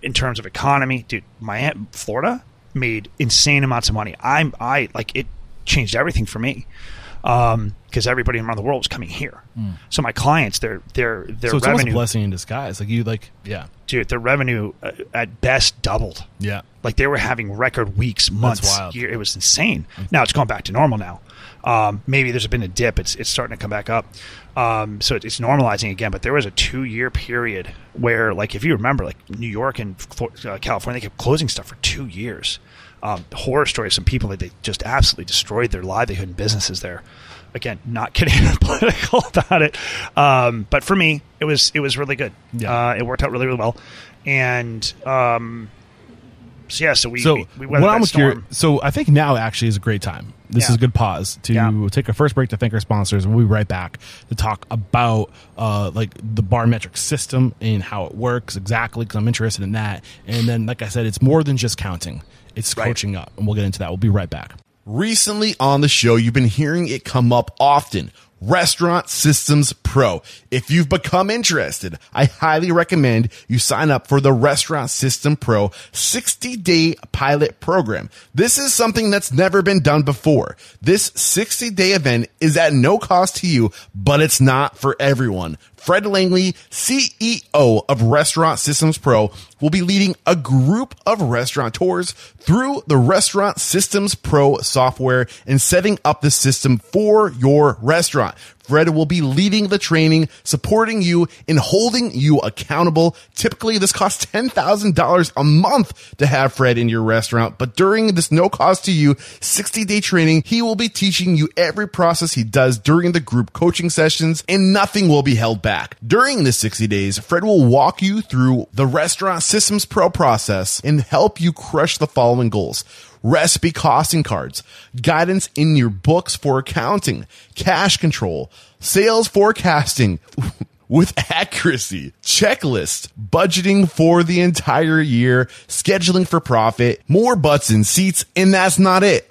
in terms of economy, dude, Miami, Florida made insane amounts of money. I'm I like it changed everything for me because everybody around the world was coming here. So my clients, their their their so it's revenue, blessing in disguise. Like you, like yeah, dude, their revenue uh, at best doubled. yeah. Like they were having record weeks, months, wild. year. It was insane. Now it's gone back to normal now. Um, maybe there's been a dip. It's it's starting to come back up. Um, so it's normalizing again. But there was a two year period where, like, if you remember, like New York and uh, California, they kept closing stuff for two years. Um, horror stories. Some people that they just absolutely destroyed their livelihood and businesses there. Again, not getting political about it, um, but for me, it was it was really good. Yeah. Uh, it worked out really really well, and um, so yeah, so we So we, we what I'm curious. So I think now actually is a great time. This Yeah. is a good pause to Yeah. take a first break to thank our sponsors, and we'll be right back to talk about uh, like the bar metric system and how it works exactly because I'm interested in that. And then, like I said, it's more than just counting; it's Right. coaching up, and we'll get into that. We'll be right back. Recently on the show, you've been hearing it come up often. Restaurant Systems Pro. If you've become interested, I highly recommend you sign up for the Restaurant System Pro 60 day pilot program. This is something that's never been done before. This 60 day event is at no cost to you, but it's not for everyone. Fred Langley, CEO of Restaurant Systems Pro, will be leading a group of restaurateurs through the Restaurant Systems Pro software and setting up the system for your restaurant. Fred will be leading the training, supporting you, and holding you accountable. Typically, this costs $10,000 a month to have Fred in your restaurant, but during this no cost to you 60 day training, he will be teaching you every process he does during the group coaching sessions and nothing will be held back. During the 60 days, Fred will walk you through the Restaurant Systems Pro process and help you crush the following goals recipe costing cards, guidance in your books for accounting, cash control, sales forecasting with accuracy, checklist, budgeting for the entire year, scheduling for profit, more butts and seats, and that's not it.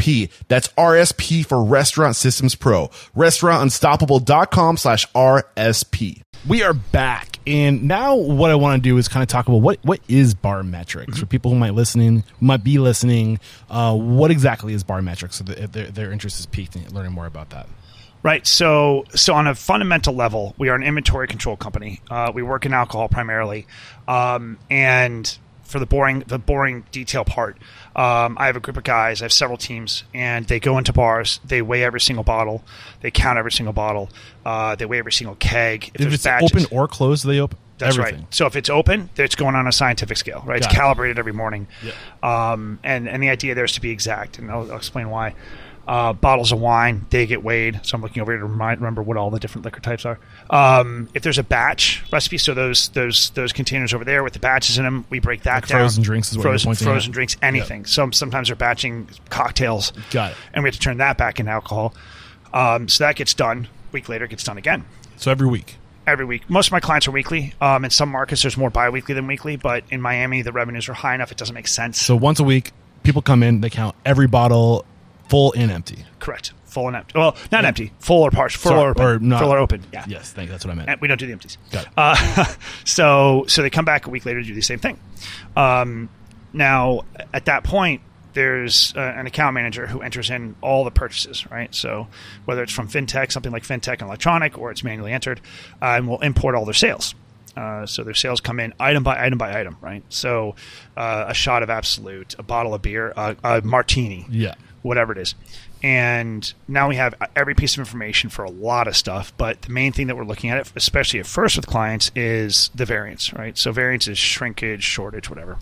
RSP. That's RSP for Restaurant Systems Pro. Restaurantunstoppable.com slash RSP. We are back, and now what I want to do is kind of talk about what what is Barmetrics for people who might listening, might be listening. Uh, what exactly is Barmetrics? So that their, their interest is piqued in learning more about that. Right. So, so on a fundamental level, we are an inventory control company. Uh, we work in alcohol primarily, um, and for the boring, the boring detail part, um, I have a group of guys. I have several teams, and they go into bars. They weigh every single bottle. They count every single bottle. Uh, they weigh every single keg. If there's it's batches- open or closed, they open. That's Everything. right. So if it's open, it's going on a scientific scale, right? It's Got it. calibrated every morning. Yeah. Um, and and the idea there is to be exact, and I'll, I'll explain why. Uh, bottles of wine, they get weighed. So I'm looking over here to remind, remember what all the different liquor types are. Um, if there's a batch recipe, so those those those containers over there with the batches in them, we break that Like down. frozen drinks is what frozen, frozen at? drinks, anything. Some sometimes they're batching cocktails. Got it. And we have to turn that back into alcohol. Um, so that gets done. week later, it gets done again So every week. every week. Most of my clients are weekly. Um, in some markets, there's more bi-weekly than weekly, but in Miami, the revenues are high enough; it doesn't make sense. So once a week, people come in, they count every bottle full and empty. Correct, full and empty. Well, not empty, full or partial, full Sorry, or open, or not- full or open. Yeah, Yes, thank You. that's what I meant. And we don't do the empties. Got it. Uh, so so they come back a week later to do the same thing. Um, now at that point, there's uh, an account manager who enters in all the purchases, right? So whether it's from fintech, something like fintech and electronic, or it's manually entered, uh, and we'll import all their sales. Uh, so their sales come in item by item by item, right? So uh, a shot of Absolut, a bottle of beer, uh, a martini, Yeah. Whatever it is. And now we have every piece of information for a lot of stuff. But the main thing that we're looking at, especially at first with clients, is the variance, right? So variance is shrinkage, shortage, whatever.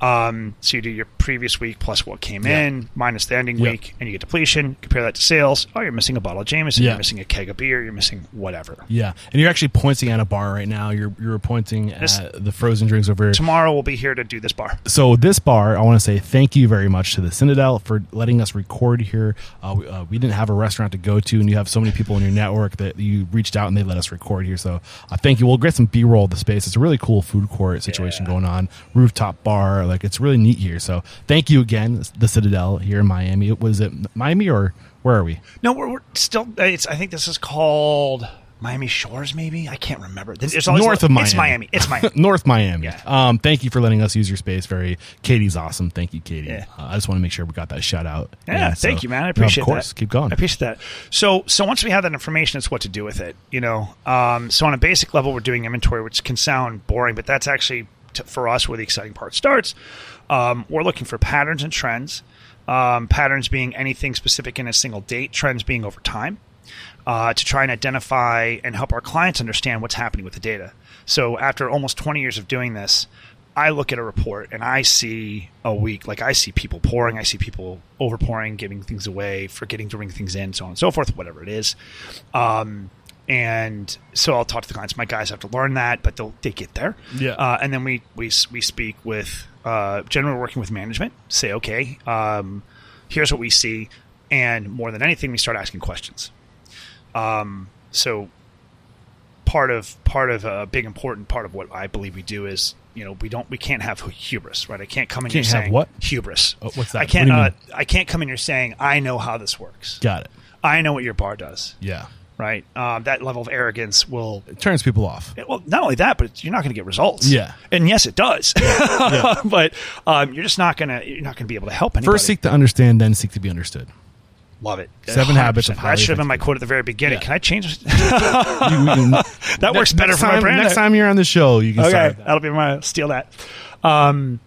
Um, so you do your previous week plus what came Yeah. in minus the ending Yep. week, and you get depletion. Compare that to sales. Oh, you're missing a bottle of Jameson. Yeah. You're missing a keg of beer. You're missing whatever. Yeah, and you're actually pointing at a bar right now. You're you're pointing This- at the frozen drinks over. here. Tomorrow we'll be here to do this bar. So this bar, I want to say thank you very much to the Citadel for letting us record here. Uh, we, uh, we didn't have a restaurant to go to, and you have so many people in your network that you reached out and they let us record here. So uh, thank you. We'll get some B roll of the space. It's a really cool food court situation Yeah. going on, rooftop bar. Like it's really neat here. So thank you again, the Citadel here in Miami. Was it Miami or where are we? No, we're, we're still. It's. I think this is called Miami Shores. Maybe I can't remember. It's always north of Miami. It's Miami. It's Miami. North Miami. Yeah. Um, thank you for letting us use your space. Very, Katie's awesome. Thank you, Katie. Yeah. Uh, I just want to make sure we got that shout out. Yeah, so- thank you, man. I No, appreciate Of course, that. keep going. I appreciate that. So, so once we have that information, it's what to do with it. You know, um, so on a basic level, we're doing inventory, which can sound boring, but that's actually t- for us where the exciting part starts. Um, we're looking for patterns and trends. Um, patterns being anything specific in a single date, trends being over time. Uh, to try and identify and help our clients understand what's happening with the data. So, after almost 20 years of doing this, I look at a report and I see a week, like I see people pouring, I see people over pouring, giving things away, forgetting to bring things in, so on and so forth, whatever it is. Um, and so I'll talk to the clients. My guys have to learn that, but they'll they get there. Yeah. Uh, and then we we we speak with uh, generally working with management. Say, okay, um, here's what we see, and more than anything, we start asking questions. Um, so part of part of a big important part of what I believe we do is you know we don't we can't have hubris right I can't come in Can't here have saying what? hubris Oh, what's that? I can't What uh. I can't come in here saying I know how this works Got it. I know what your bar does Yeah. Right um, that level of arrogance will It turns people off. well not only that but you're not going to get results Yeah. and yes it does but um, you're just not gonna you're not gonna be able to help anybody First, seek to understand, then seek to be understood. love it Seven habits of 100%. highly that should have been my quote at the very beginning Yeah. can I change that works better next for time, my brand Next time you're on the show, you can okay, that'll be my steal that. Um,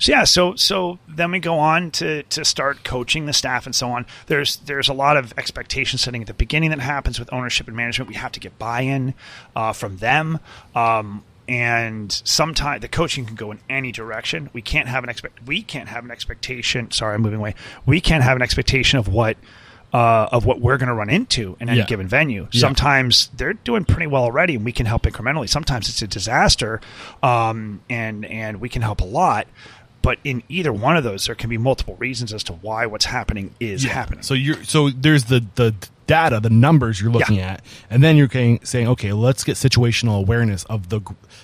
so yeah, so so then we go on to to start coaching the staff and so on. There's there's a lot of expectation setting at the beginning that happens with ownership and management. We have to get buy-in uh, from them. Um, and sometimes the coaching can go in any direction. We can't have an expect. We can't have an expectation. Sorry, I'm moving away. We can't have an expectation of what uh, of what we're going to run into in any Yeah. given venue. Yeah. Sometimes they're doing pretty well already, and we can help incrementally. Sometimes it's a disaster, um, and and we can help a lot. But in either one of those, there can be multiple reasons as to why what's happening is Yeah. happening. So you're so there's the the data, the numbers you're looking Yeah. at, and then you're saying, saying, okay, let's get situational awareness of the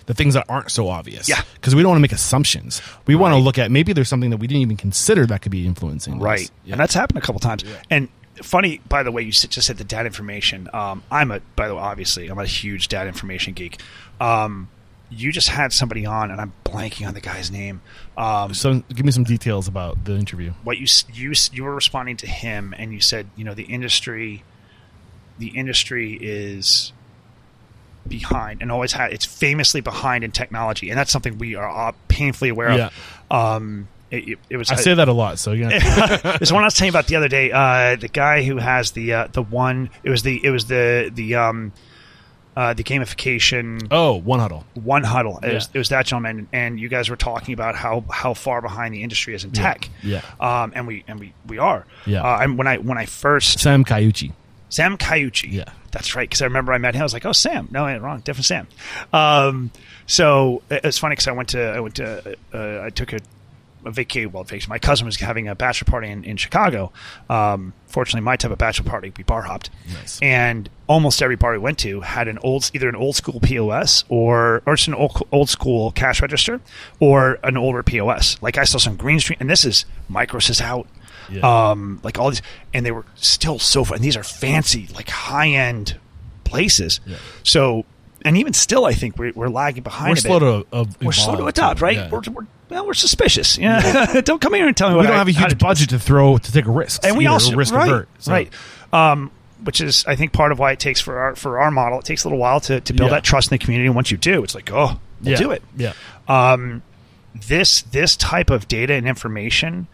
the things that aren't so obvious. Yeah. because we don't want to make assumptions. We want to look at maybe there's something that we didn't even consider that could be influencing. right, Yeah. and that's happened a couple times. And funny, by the way, you just said the data information. Um, I'm a, by the way, obviously, I'm a huge data information geek. Um, you just had somebody on, and I'm blanking on the guy's name. Um, so give me some details about the interview. what you you you were responding to him and you said you know the industry the industry is behind and always had it's famously behind in technology and that's something we are painfully aware of um it, it, it was I say that a lot, so gonna there's one I was telling you about the other day. Uh, the guy who has the uh, the one. It was the it was the the um uh, the gamification Oh, OneHuddle. one huddle. It, was, it was that gentleman, and you guys were talking about how how far behind the industry is in tech. Yeah. Um, and we and we we are. Yeah. Uh, and when I when I first Sam Caucci. Sam Caucci. Yeah. That's right. Because I remember I met him. I was like, oh, Sam. No, I'm wrong. Different Sam. Um, so it's funny because I went to, I went to, uh, I took a, a vacation. Well, vacation. My cousin was having a bachelor party in, in Chicago. Um, fortunately, my type of bachelor party, we bar hopped. Nice. And almost every bar we went to had an old, either an old school POS or, or just an old, old school cash register or an older POS. Like I saw some Green Street, and this is Micros is out Yeah. um, like all these, and they were still so fun. And these are fancy, like high end places. Yeah. So, and even still, I think we're, we're lagging behind. We're slow to uh, we're slow to adopt, right? Yeah. We're, we're well, we're suspicious. Yeah, don't come here and tell me what we don't I- have a huge budget to throw to take a risk, and we also risk right, avert. So- right. Um, which is, I think, part of why it takes for our for our model. It takes a little while to, to build Yeah. that trust in the community. And once you do, it's like, oh, we'll yeah. do it Yeah. um, this this type of data and information,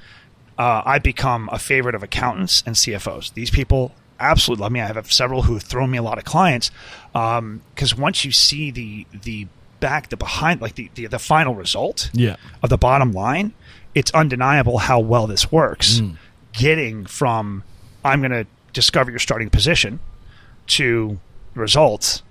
uh, I become a favorite of accountants and CFOs. These people absolutely love me. I have several who have thrown me a lot of clients because once you see the the back the behind like the the, the final result Yeah. of the bottom line, it's undeniable how well this works. Mm. Getting from I'm going to discover your starting position to results.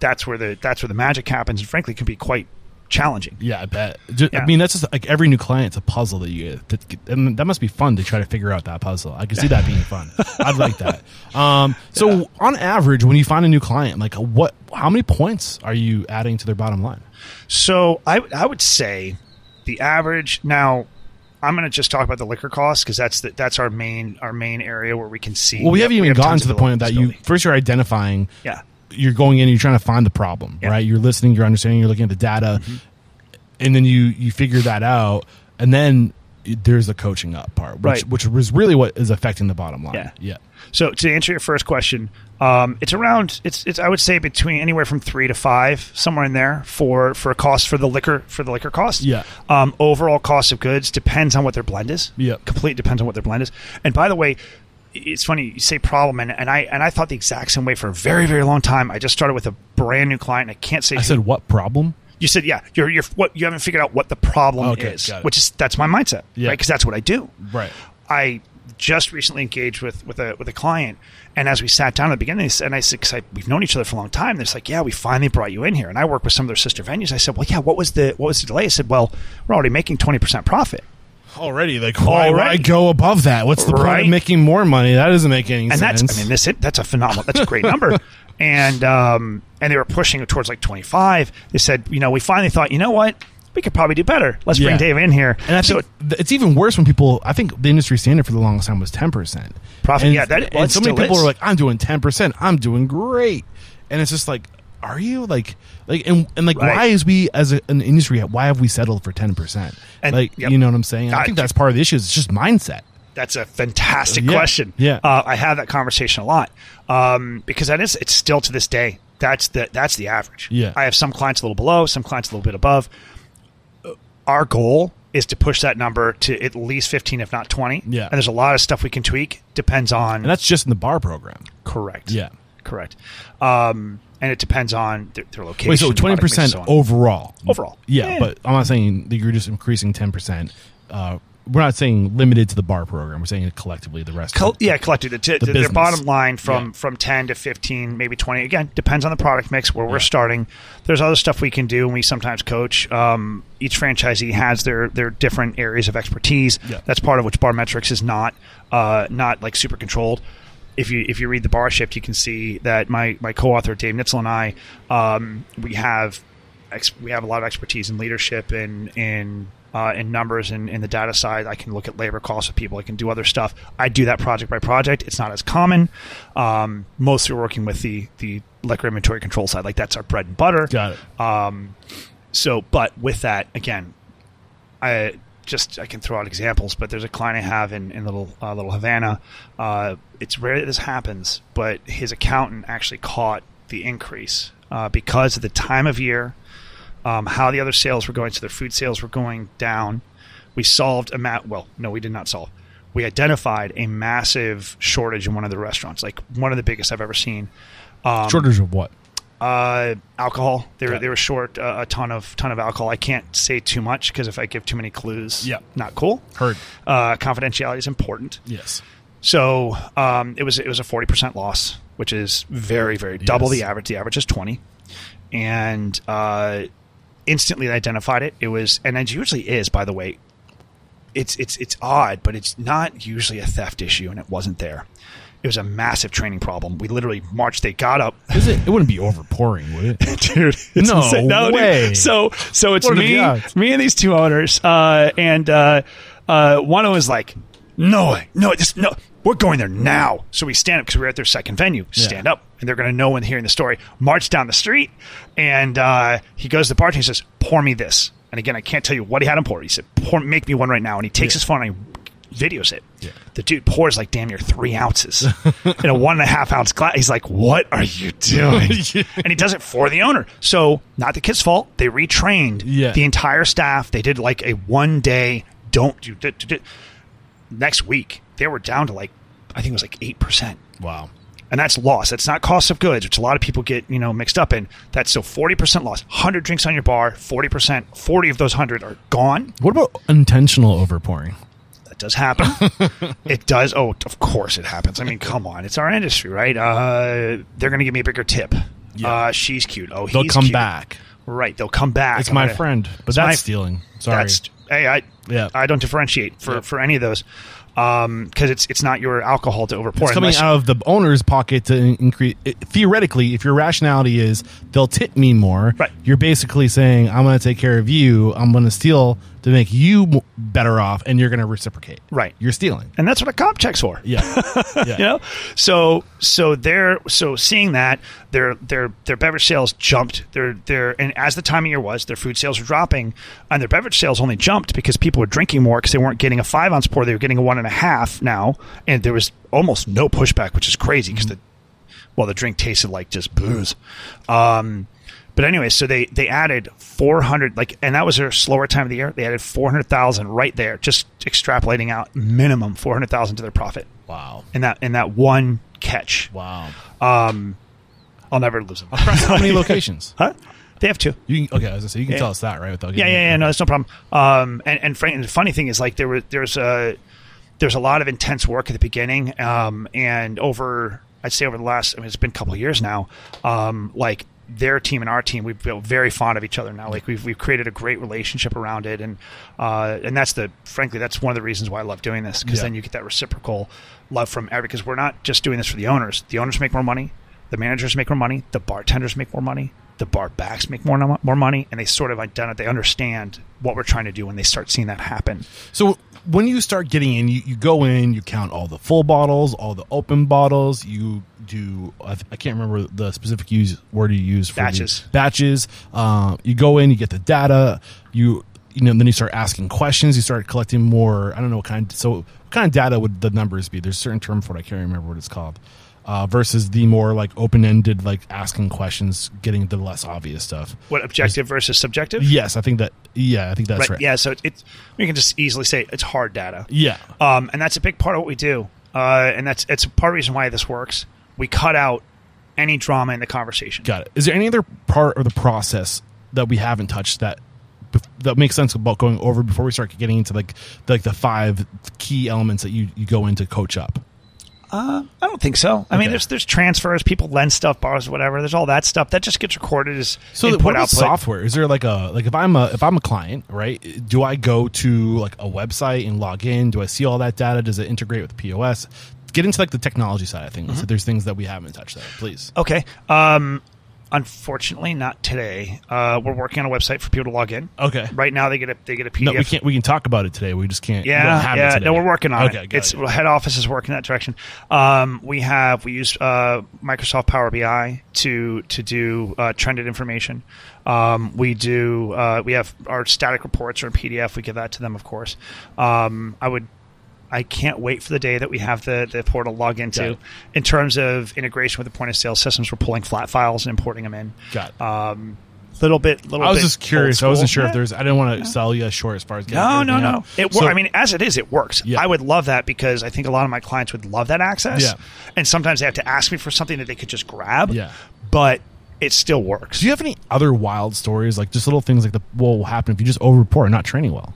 That's where the that's where the magic happens, and frankly, can be quite challenging. Yeah, I bet. Ju- Yeah. I mean, that's just like every new client's a puzzle that you get. That, and that must be fun to try to figure out that puzzle. I can see that being fun. I'd like that. Um, so, on average, when you find a new client, like what, how many points are you adding to their bottom line? So I I would say the average now. I'm going to just talk about the liquor costs because that's the, that's our main our main area where we can see. Well, we haven't even have gotten to the of point that you first you're identifying. yeah You're going in, you're trying to find the problem, Yeah. right? You're listening, you're understanding, you're looking at the data, Mm-hmm. and then you you figure that out, and then there's the coaching up part, which Right. which was really what is affecting the bottom line. Yeah. yeah. So to answer your first question, um, it's around it's it's I would say between anywhere from three to five somewhere in there for for a cost for the liquor for the liquor cost. Yeah. Um, overall cost of goods depends on what their blend is. Yeah. Complete depends on what their blend is. And by the way. It's funny you say problem, and, and I and I thought the exact same way for a very very long time. I just started with a brand new client. And I can't say I who- said what problem? you said yeah. You're you're what you haven't figured out what the problem Okay, is, which is that's my mindset, Yeah. right? Because that's what I do. Right. I just recently engaged with with a with a client, and as we sat down at the beginning, and I said, because I, we've known each other for a long time, they're like, yeah, we finally brought you in here, and I work with some of their sister venues. I said, well, yeah, what was the what was the delay? I said, well, we're already making twenty percent profit, Already, like why, why go above that? What's the point of making more money? That doesn't make any and sense. that's I mean, this that's a phenomenal, that's a great number. And um, and they were pushing it towards like twenty five. They said, you know, we finally thought, you know what, we could probably do better. Let's Yeah. bring Dave in here. and I so think th- it's even worse when people. I think the industry standard for the longest time was ten percent Profit, And, yeah, that- well, and so many still people is. are like, "I'm doing ten percent. I'm doing great," and it's just like, "Are you like like and, and like Right. why is we as a, an industry why have we settled for ten percent? And- Like yep. you know what I'm saying? I I- think that's part of the issue. Is it's just mindset. That's a fantastic Yeah, question. yeah. uh, I have that conversation a lot um, because that is it's still to this day. That's the that's the average. Yeah. I have some clients a little below, some clients a little bit above. Uh, Our goal is to push that number to at least fifteen, if not twenty. Yeah. and there's a lot of stuff we can tweak. Depends on And that's just in the bar program. correct. Yeah. correct. Um, and it depends on their, their location. Wait, so twenty percent so overall? Overall. Yeah, Yeah. but I'm not saying that you're just increasing ten percent. Uh, we're not saying limited to the bar program. We're saying it collectively the rest. Col- yeah, collectively the, t- The their bottom line from Yeah. from ten to fifteen, maybe twenty. Again, depends on the product mix where we're starting. There's other stuff we can do, and we sometimes coach. Um, each franchisee has their their different areas of expertise. Yeah. That's part of which Barmetrics is not uh, not like super controlled. If you if you read the bar shift, you can see that my my co-author Dave Nitzel and I um, we have ex- we have a lot of expertise in leadership and in uh, in numbers and in the data side. I can look at labor costs of people. I can do other stuff. I do that project by project. It's not as common. Um, mostly we're working with the the liquor inventory control side. Like that's our bread and butter. Got it. Um, so, but with that, again, I just I can throw out examples, but there's a client I have in, in little uh, little Havana. Uh, it's rare that this happens, but his accountant actually caught the increase uh, because of the time of year, um, how the other sales were going. So their food sales were going down. We solved a mat. Well, no, we did not solve. We identified a massive shortage in one of the restaurants, like one of the biggest I've ever seen. Um, Shortage of what? Uh, alcohol. They were they were short uh, a ton of ton of alcohol. I can't say too much because if I give too many clues, Yeah. not cool. Heard. Uh, confidentiality is important. Yes. So um, it was it was a forty percent loss, which is very very double the average. The average is twenty, and uh, instantly identified it. It was, and it usually is, by the way. It's it's it's odd, but it's not usually a theft issue, and it wasn't there. It was a massive training problem. We literally marched. They got up, Is it? It wouldn't be overpouring, would it? dude. It's No insane. dude. way. So so it's What me, me and these two owners, uh, and uh, uh, one of them was like, "No way, no, this no." We're going there now. So we stand up because we're at their second venue. Stand up, and they're going to know when hearing the story. March down the street, and uh, he goes to the bartender. He says, "Pour me this." And again, I can't tell you what he had him pour. He said, "Pour, make me one right now." And he takes his phone and he videos it. The dude pours like damn near three ounces in a one and a half ounce glass. He's like, "What are you doing?" and he does it for the owner. So not the kid's fault. They retrained Yeah. the entire staff. They did like a one day don't do. do- do- do. Next week they were down to like I think it was like eight percent Wow. and that's loss. That's not cost of goods, which a lot of people get you know mixed up in. That's so forty percent loss. Hundred drinks on your bar, forty percent, forty of those hundred are gone. What about intentional overpouring? That does happen. it does. Oh, of course it happens. I mean, come on, it's our industry, right? Uh, they're going to give me a bigger tip. Yeah. Uh, she's cute. Oh, They'll come cute. back. Right, they'll come back. It's I'm my gonna- friend, but that's my- stealing. Sorry. That's hey, I Yeah. I don't differentiate for Yeah. for any of those because it's it's not your alcohol to overpour. it's coming out of the owner's pocket to increase. It, theoretically, if your rationality is they'll tip me more, Right. you're basically saying I'm going to take care of you. I'm going to steal to make you better off, and you're going to reciprocate. Right. You're stealing. and that's what a cop check's for. Yeah. yeah. you know so so they're so seeing that their their their beverage sales jumped their their and as the time of year was their food sales were dropping and their beverage sales only jumped because people were drinking more because they weren't getting a five ounce pour they were getting a one and a half now and there was almost no pushback which is crazy because the well the drink tasted like just booze um but anyway, so they they added 400 like and that was their slower time of the year. They added 400,000 right there just extrapolating out minimum 400,000 to their profit Wow. in that in that one catch. Wow. Um, I'll never lose them. How many locations? huh? They have two. You can, okay, I was gonna say you can Yeah. tell us that right without Yeah, yeah, yeah. No, that's no problem. Um, and and, frank, and the funny thing is, like, there was there's a there's a lot of intense work at the beginning, um, and over I'd say over the last, I mean, it's been a couple of years now. Um, like their team and our team, we've built very fond of each other now. Like we've we've created a great relationship around it, and uh, and that's the frankly that's one of the reasons why I love doing this because Yeah. then you get that reciprocal love from every because we're not just doing this for the owners. The owners make more money, the managers make more money, the bartenders make more money, the bar backs make more more money, and they sort of identify, they understand what we're trying to do when they start seeing that happen. So when you start getting in, you, you go in, you count all the full bottles, all the open bottles. You do I, I can't remember the specific use word you use for Batches. batches. Uh, you go in, you get the data. You you know then you start asking questions. You start collecting more. I don't know what kind. So what kind of data would the numbers be? There's a certain term for it. I can't remember what it's called. Uh, versus the more like open-ended, like asking questions, getting the less obvious stuff. What objective versus subjective? Yes, I think that. Yeah, I think that's right. right. Yeah, so it, it's we can just easily say it's hard data. Yeah. Um, and that's a big part of what we do. Uh, and that's it's part of the reason why this works. We cut out any drama in the conversation. Got it. Is there any other part of the process that we haven't touched that that makes sense about going over before we start getting into like the, like the five key elements that you you go into coach up? Uh, I don't think so. I mean, there's there's transfers, people lend stuff, borrows, whatever. There's all that stuff that just gets recorded as So input what output. software? Is there like a like if I'm a if I'm a client, right? Do I go to like a website and log in? Do I see all that data? Does it integrate with POS? Get into like the technology side of things. Mm-hmm. So there's things that we haven't touched there. Please. Okay. Um, unfortunately, not today. Uh, we're working on a website for people to log in. Okay. Right now, they get a they get a PDF. No, we can't. We can talk about it today. We just can't. we Yeah, it yeah. No, we're working on okay, it. It's it. head office is working that direction. Um, we have we use uh, Microsoft Power BI to to do uh, trended information. Um, we do uh, we have our static reports are in PDF. We give that to them, of course. Um, I would. I can't wait for the day that we have the, the portal log into. In terms of integration with the point of sale systems, we're pulling flat files and importing them in. Got it. Um, little bit, little. I was just curious. I wasn't sure if there's. I didn't want to sell you short as far as getting No, no, no. out. It So- I mean, as it is, it works. Yeah. I would love that because I think a lot of my clients would love that access. Yeah. And sometimes they have to ask me for something that they could just grab. Yeah. But it still works. Do you have any other wild stories, like just little things like the what will happen if you just over report and not training well?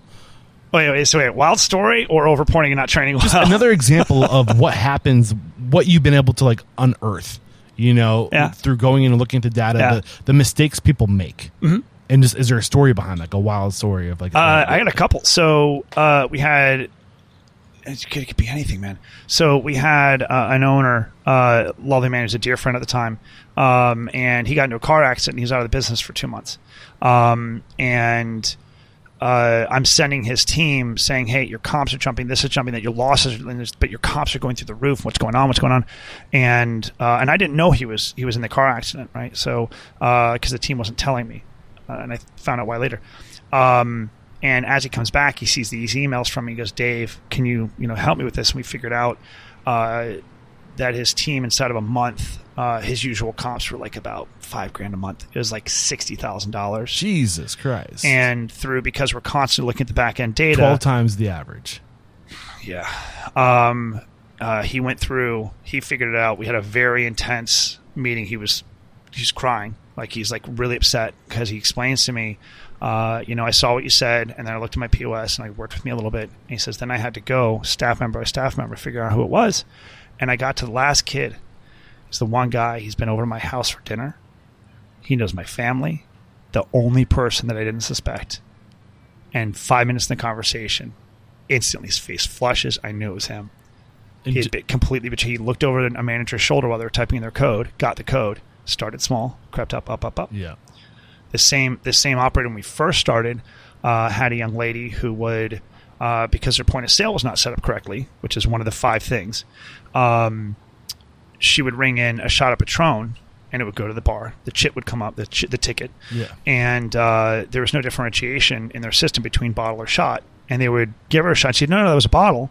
Wait, wait, so wait, wild story or overporting and not training well? Another example of what happens, what you've been able to like unearth, you know, Yeah. through going in and looking at the data, Yeah. the, the mistakes people make. Mm-hmm. And just is there a story behind like a wild story of like Uh, I got a couple. So uh, we had it could, it could be anything, man. So we had uh, an owner, uh, lovely man, who's a dear friend at the time, um, and he got into a car accident. and He was out of the business for two months, um, and uh, I'm sending his team saying, "Hey, your comps are jumping. This is jumping. That your losses, are, but your comps are going through the roof. What's going on? What's going on?" And uh, and I didn't know he was he was in the car accident, right? So because the team wasn't telling me, uh, and I found out why later. Um, and as he comes back, he sees these emails from me. He goes, "Dave, can you you know help me with this?" And we figured out uh, that his team inside of a month, uh, his usual comps were like about five grand a month. It was like sixty thousand dollars Jesus Christ, and through because we're constantly looking at the back end data. twelve times the average. Yeah. Um, uh, he went through. He figured it out. We had a very intense meeting. He was he's crying, like he's like really upset because he explains to me. Uh, you know, I saw what you said, and then I looked at my POS and I worked with me a little bit. And he says, then I had to go staff member by staff member, figure out who it was, and I got to the last kid. He's the one guy. He's been over to my house for dinner. He knows my family. The only person that I didn't suspect. And five minutes in the conversation, instantly his face flushes. I knew it was him. And He j- been completely betrayed. He looked over a manager's shoulder while they were typing in their code, got the code, started small, crept up, up, up, up. yeah, The same the same operator when we first started uh, had a young lady who would uh, because their point of sale was not set up correctly, which is one of the five things. Um, she would ring in a shot of Patron, and it would go to the bar. The chit would come up, the ch- the ticket, Yeah. and uh, there was no differentiation in their system between bottle or shot. And they would give her a shot. She'd no, no, that was a bottle.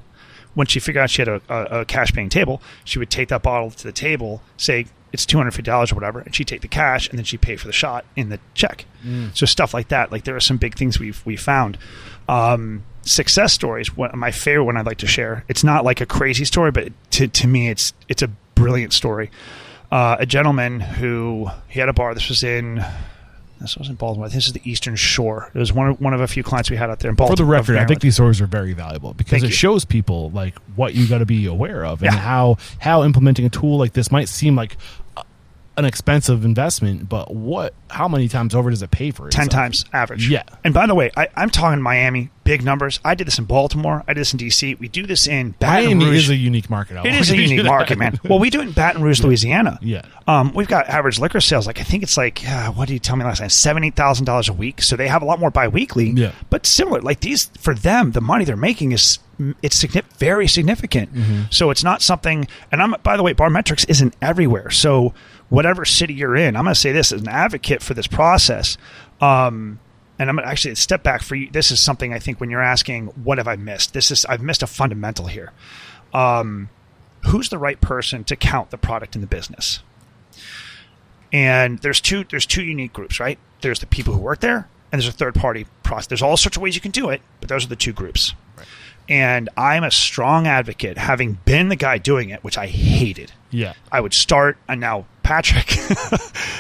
When she figured out she had a, a, a cash paying table, she would take that bottle to the table, say it's two hundred fifty dollars or whatever, and she'd take the cash and then she'd pay for the shot in the check. So stuff like that. Like there are some big things we've we found. Um, success stories. One, my favorite one I'd like to share. It's not like a crazy story, but to to me, it's it's a brilliant story. Uh, a gentleman who he had a bar. This was in this was in Baltimore. This is the Eastern Shore. It was one of, one of a few clients we had out there in For the record, I think these stories are very valuable because Thank it you. shows people like what you got to be aware of and Yeah. how how implementing a tool like this might seem like an expensive investment, but what how many times over does it pay for it? ten times average. Yeah. And by the way, I, I'm talking Miami, big numbers. I did this in Baltimore. I did this in DC. We do this in Baton Miami Rouge. is a unique market. I It is a unique market, man. Well, we do it in Baton Rouge, Louisiana. Yeah. Um, we've got average liquor sales. Like I think it's like uh, what did you tell me last time? Seven, eight thousand dollars a week. So they have a lot more biweekly. Yeah. But similar, like these for them, the money they're making is it's very significant. Mm-hmm. So it's not something. And I'm by the way, Barmetrics isn't everywhere. So whatever city you're in, I'm going to say this as an advocate for this process. Um, and I'm gonna actually step back for you. This is something I think when you're asking, what have I missed? This is I've missed a fundamental here. Um, who's the right person to count the product in the business? And there's two there's two unique groups, right? There's the people who work there, and there's a third party process. There's all sorts of ways you can do it, but those are the two groups. And I'm a strong advocate, having been the guy doing it, which I hated. Yeah. I would start, and now Patrick,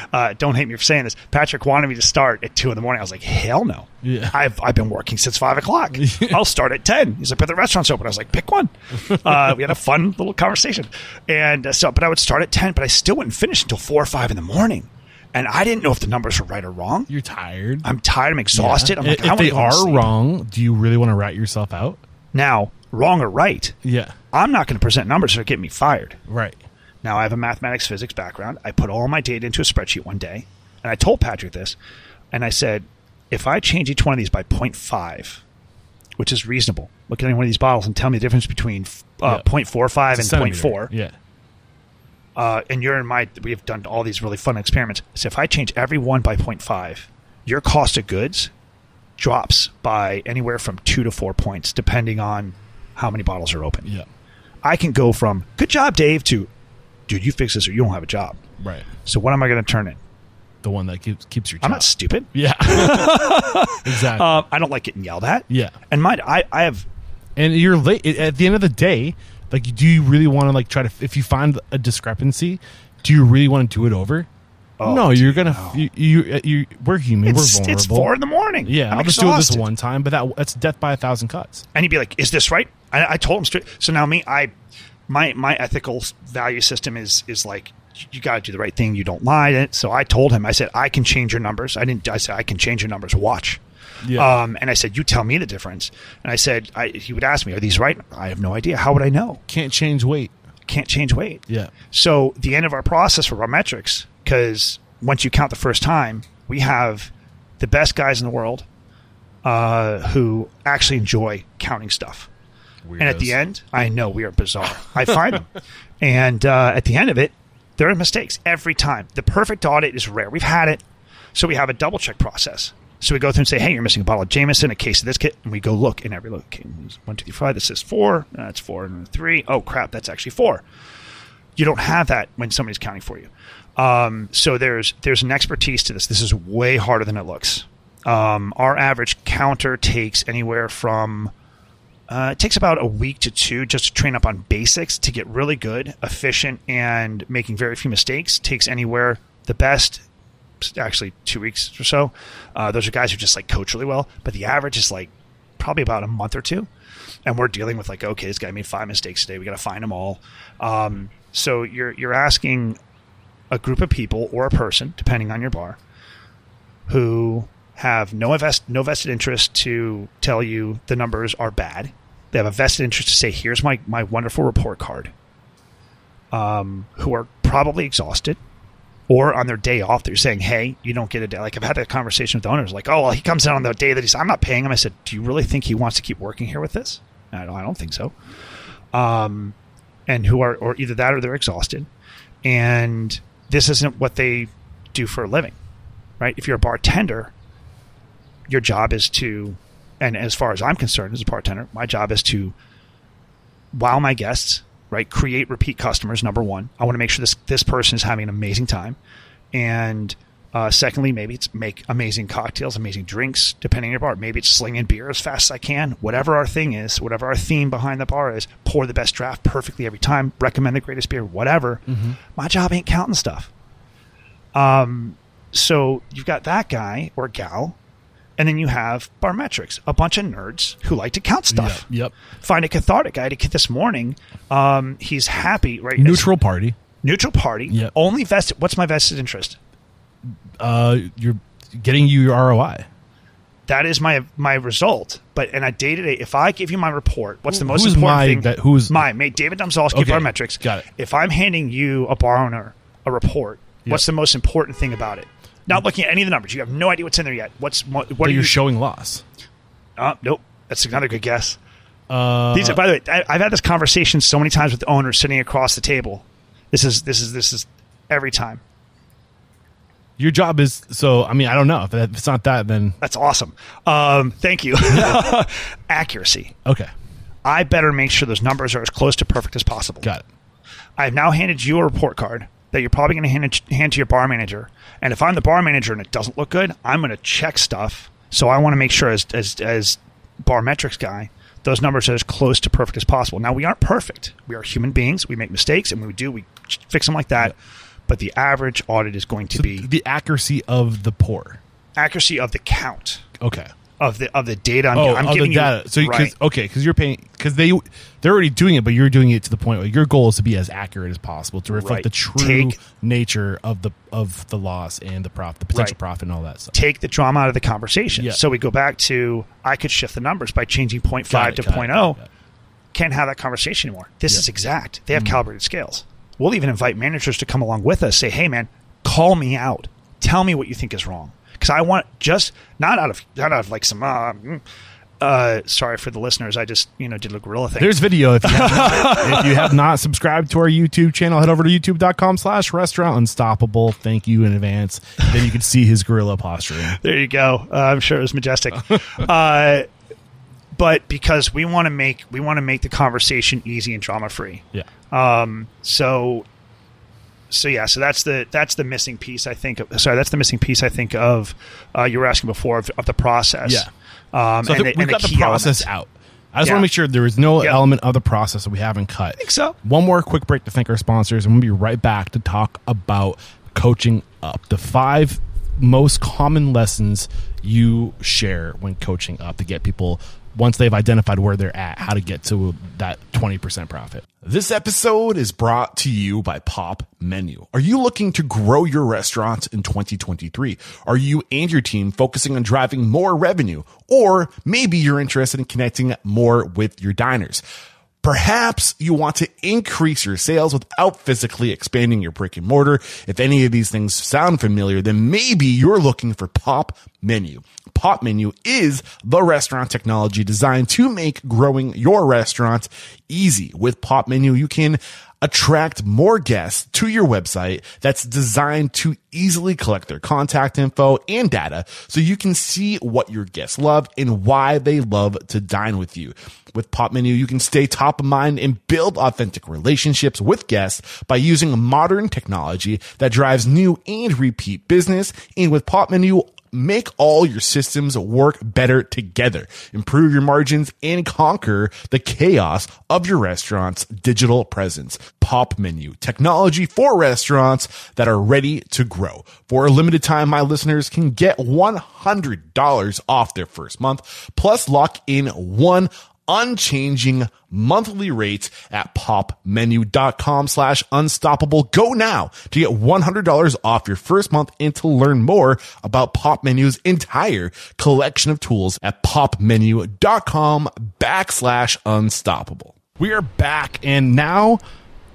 uh, don't hate me for saying this. Patrick wanted me to start at two in the morning. I was like, hell no. Yeah. I've I've been working since five o'clock. I'll start at ten. He's like, but the restaurant's open. I was like, pick one. Uh, we had a fun little conversation, and uh, so, but I would start at ten, but I still wouldn't finish until four or five in the morning, and I didn't know if the numbers were right or wrong. You're tired. I'm tired. I'm exhausted. I'm like, if they go home and are wrong, do you really want to rat yourself out? now, wrong or right, Yeah. I'm not going to present numbers that get me fired. Right. Now I have a mathematics physics background. I put all my data into a spreadsheet one day, and I told Patrick this, and I said, if I change each one of these by 0.5, which is reasonable, look at any one of these bottles and tell me the difference between uh, Yeah. 0.45 and It's a centimeter. 0.4, Yeah. uh, and you're in my, we've done all these really fun experiments. So if I change every one by 0.5, your cost of goods drops by anywhere from two to four points, depending on how many bottles are open. Yeah. I can go from "Good job, Dave" to "Dude, you fix this or you don't have a job." Right. So what am I going to turn in? The one that keeps keeps your. I'm not stupid. Yeah. exactly. Uh, I don't like getting yelled at. yeah. And mind, I, I have and you're late at the end of the day like do you really want to like try to if you find a discrepancy do you really want to do it over Oh, no, you're gonna you, you, uh, you we're human. It's, we're vulnerable. it's four in the morning. Yeah, I'm I'll just do it this one time, but that that's death by a thousand cuts. and he'd be like, "Is this right?" I, I told him straight. So now me, I my my ethical value system is is like you got to do the right thing. You don't lie. So I told him. I said I can change your numbers. I didn't. I said I can change your numbers. Watch. Yeah. Um, and I said, you tell me the difference. And I said, I, he would ask me, are these right? I have no idea. How would I know? Can't change weight. Can't change weight. Yeah. So the end of our process for our metrics, because once you count the first time, we have the best guys in the world uh, who actually enjoy counting stuff. And at the end, I know we are bizarre. I find them. And uh, at the end of it, there are mistakes every time. The perfect audit is rare. We've had it. So we have a double check process. So we go through and say, hey, you're missing a bottle of Jameson, a case of this kit. And we go look in every look. Okay, one, two, three, five. This is four. That's four and three. Oh, crap. That's actually four. You don't have that when somebody's counting for you. Um, so there's there's an expertise to this. This is way harder than it looks. Um, our average counter takes anywhere from uh, it takes about a week to two just to train up on basics to get really good, efficient, and making very few mistakes. Takes anywhere the best, actually two weeks or so. Uh, those are guys who just like coach really well, but the average is like probably about a month or two. And we're dealing with like, okay, this guy made five mistakes today. We got to find them all. Um, so you're you're asking a group of people or a person, depending on your bar, who have no invest, no vested interest to tell you the numbers are bad. They have a vested interest to say, "Here's my my wonderful report card." Um, who are probably exhausted, or on their day off, they're saying, "Hey, you don't get a day." Like I've had that conversation with owners, like, "Oh, well, he comes in on the day that he's I'm not paying him." I said, "Do you really think he wants to keep working here with this?" I don't, I don't think so. Um, and who are or either that or they're exhausted, and this isn't what they do for a living, right? If you're a bartender, your job is to, and as far as I'm concerned, as a bartender, my job is to wow my guests, right? Create repeat customers. Number one, I want to make sure this this person is having an amazing time, and uh, secondly, maybe it's make amazing cocktails, amazing drinks, depending on your bar. Maybe it's slinging beer as fast as I can. Whatever our thing is, whatever our theme behind the bar is, pour the best draft perfectly every time. Recommend the greatest beer, whatever. My job ain't counting stuff. Um, so you've got that guy or gal, and then you have Barmetrics, a bunch of nerds who like to count stuff. Yep. yep. Find a cathartic guy to kid this morning. Um, he's happy, right? Neutral party. neutral party. Yep. Only vested. What's my vested interest? Uh, you're getting you your ROI. That is my my result. But in a day to day, if I give you my report, what's the most important my thing? vet- who's- my mate David Domzalski, Okay, Barmetrics. got it. If I'm handing you a bar owner a report, what's the most important thing about it? Not looking at any of the numbers. You have no idea what's in there yet. What's what? what are you're showing loss. Uh, nope. That's another good guess. Uh, These are, by the way, I, I've had this conversation so many times with the owners sitting across the table. This is this is this is every time. your job is so. I mean, I don't know if, it's not that, then That's awesome. Um, thank you. Accuracy. okay, I better make sure those numbers are as close to perfect as possible. got it. I've now handed you a report card that you're probably going to hand, hand to your bar manager. And if I'm the bar manager and it doesn't look good, I'm going to check stuff. So I want to make sure, as as as Barmetrics guy, those numbers are as close to perfect as possible. Now we aren't perfect. We are human beings. We make mistakes, and when we do, we fix them like that. But the average audit is going to So be the accuracy of the pour. accuracy of the count Okay. Of the of the data. I'm, Oh, I'm giving the data. you so right. cause, okay, because you're paying because they they're already doing it, but you're doing it to the point where your goal is to be as accurate as possible to reflect Right. the true Take- nature of the of the loss and the profit, the potential Right. profit, and all that stuff. take the drama out of the conversation. Yeah. So we go back to I could shift the numbers by changing 0.5 Got it, to 0.0. it. Can't have that conversation anymore. This is exact. They have Mm-hmm. calibrated scales. We'll even invite managers to come along with us. Say, hey man, call me out. Tell me what you think is wrong. Because I want just not out of not out of like some. Uh, mm, uh, sorry for the listeners. I just you know did a gorilla thing. There's video if you, have not, if you have not subscribed to our YouTube channel, head over to youtube.com slash restaurant unstoppable. Thank you in advance. Then you can see his gorilla posture. There you go. Uh, I'm sure it was majestic. uh, but because we want to make we want to make the conversation easy and drama free. Yeah. Um, so, so yeah, so that's the that's the missing piece. I think. Of, sorry, that's the missing piece. I think of uh, you were asking before of, of the process. Yeah. Um, So and the, we've and got the key process elements. out. I just Yeah. want to make sure there is no Yep. element of the process that we haven't cut. I think so. One more quick break to thank our sponsors, and we'll be right back to talk about coaching up. The five most common lessons you share when coaching up to get people once they've identified where they're at, how to get to that 20% profit. This episode is brought to you by Pop Menu. Are you looking to grow your restaurant in 2023? Are you and your team focusing on driving more revenue? Or maybe you're interested in connecting more with your diners. Perhaps you want to increase your sales without physically expanding your brick and mortar. If any of these things sound familiar, then maybe you're looking for Pop Menu. Pop Menu is the restaurant technology designed to make growing your restaurant easy. With Pop Menu, you can attract more guests to your website that's designed to easily collect their contact info and data so you can see what your guests love and why they love to dine with you. With Pop Menu, you can stay top of mind and build authentic relationships with guests by using modern technology that drives new and repeat business. And with Pop Menu, make all your systems work better together, improve your margins, and conquer the chaos of your restaurant's digital presence. Pop Menu, technology for restaurants that are ready to grow. For a limited time, my listeners can get $100 off their first month, plus lock in one unchanging monthly rates at popmenu.com slash unstoppable. Go now to get $100 off your first month and to learn more about Pop Menu's entire collection of tools at popmenu.com backslash unstoppable. We are back and now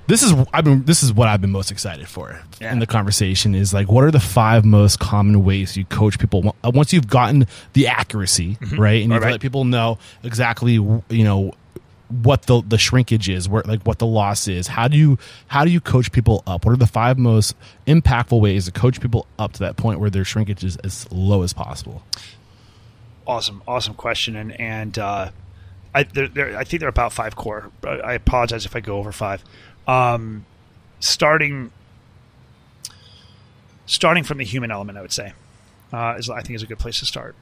this is I've been this is what I've been most excited for Yeah. in the conversation is like what are the five most common ways you coach people uh, once you've gotten the accuracy right and you've Alright. let people know exactly you know what the the shrinkage is where like what the loss is how do you how do you coach people up what are the five most impactful ways to coach people up to that point where their shrinkage is as low as possible awesome, awesome question, and and uh, I there, there, I think they're about five core. But I apologize if I go over five. Um, starting starting from the human element, I would say, uh, is I think is a good place to start.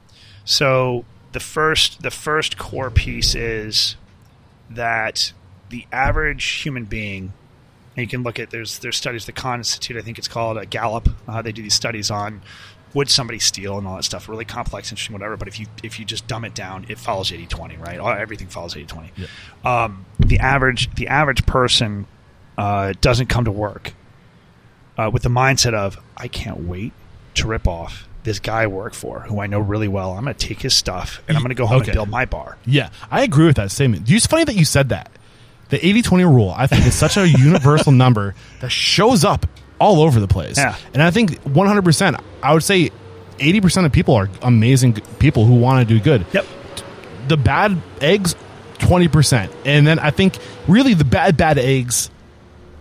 So the first the first core piece is that the average human being and you can look at there's there's studies the Khan Institute I think it's called a Gallup uh, they do these studies on would somebody steal and all that stuff really complex interesting whatever but if you if you just dumb it down it follows 80-20 right? All- everything follows 80-20 um, the average the average person uh, doesn't come to work uh, with the mindset of I can't wait to rip off this guy I work for who I know really well I'm going to take his stuff and I'm going to go home Okay. and build my bar Yeah, I agree with that statement. It's funny that you said that. The 80-20 rule, I think, is such a universal number that shows up all over the place. Yeah. And I think 100%, I would say 80% of people are amazing people who want to do good. yep The bad eggs, 20%. And then I think really the bad, bad eggs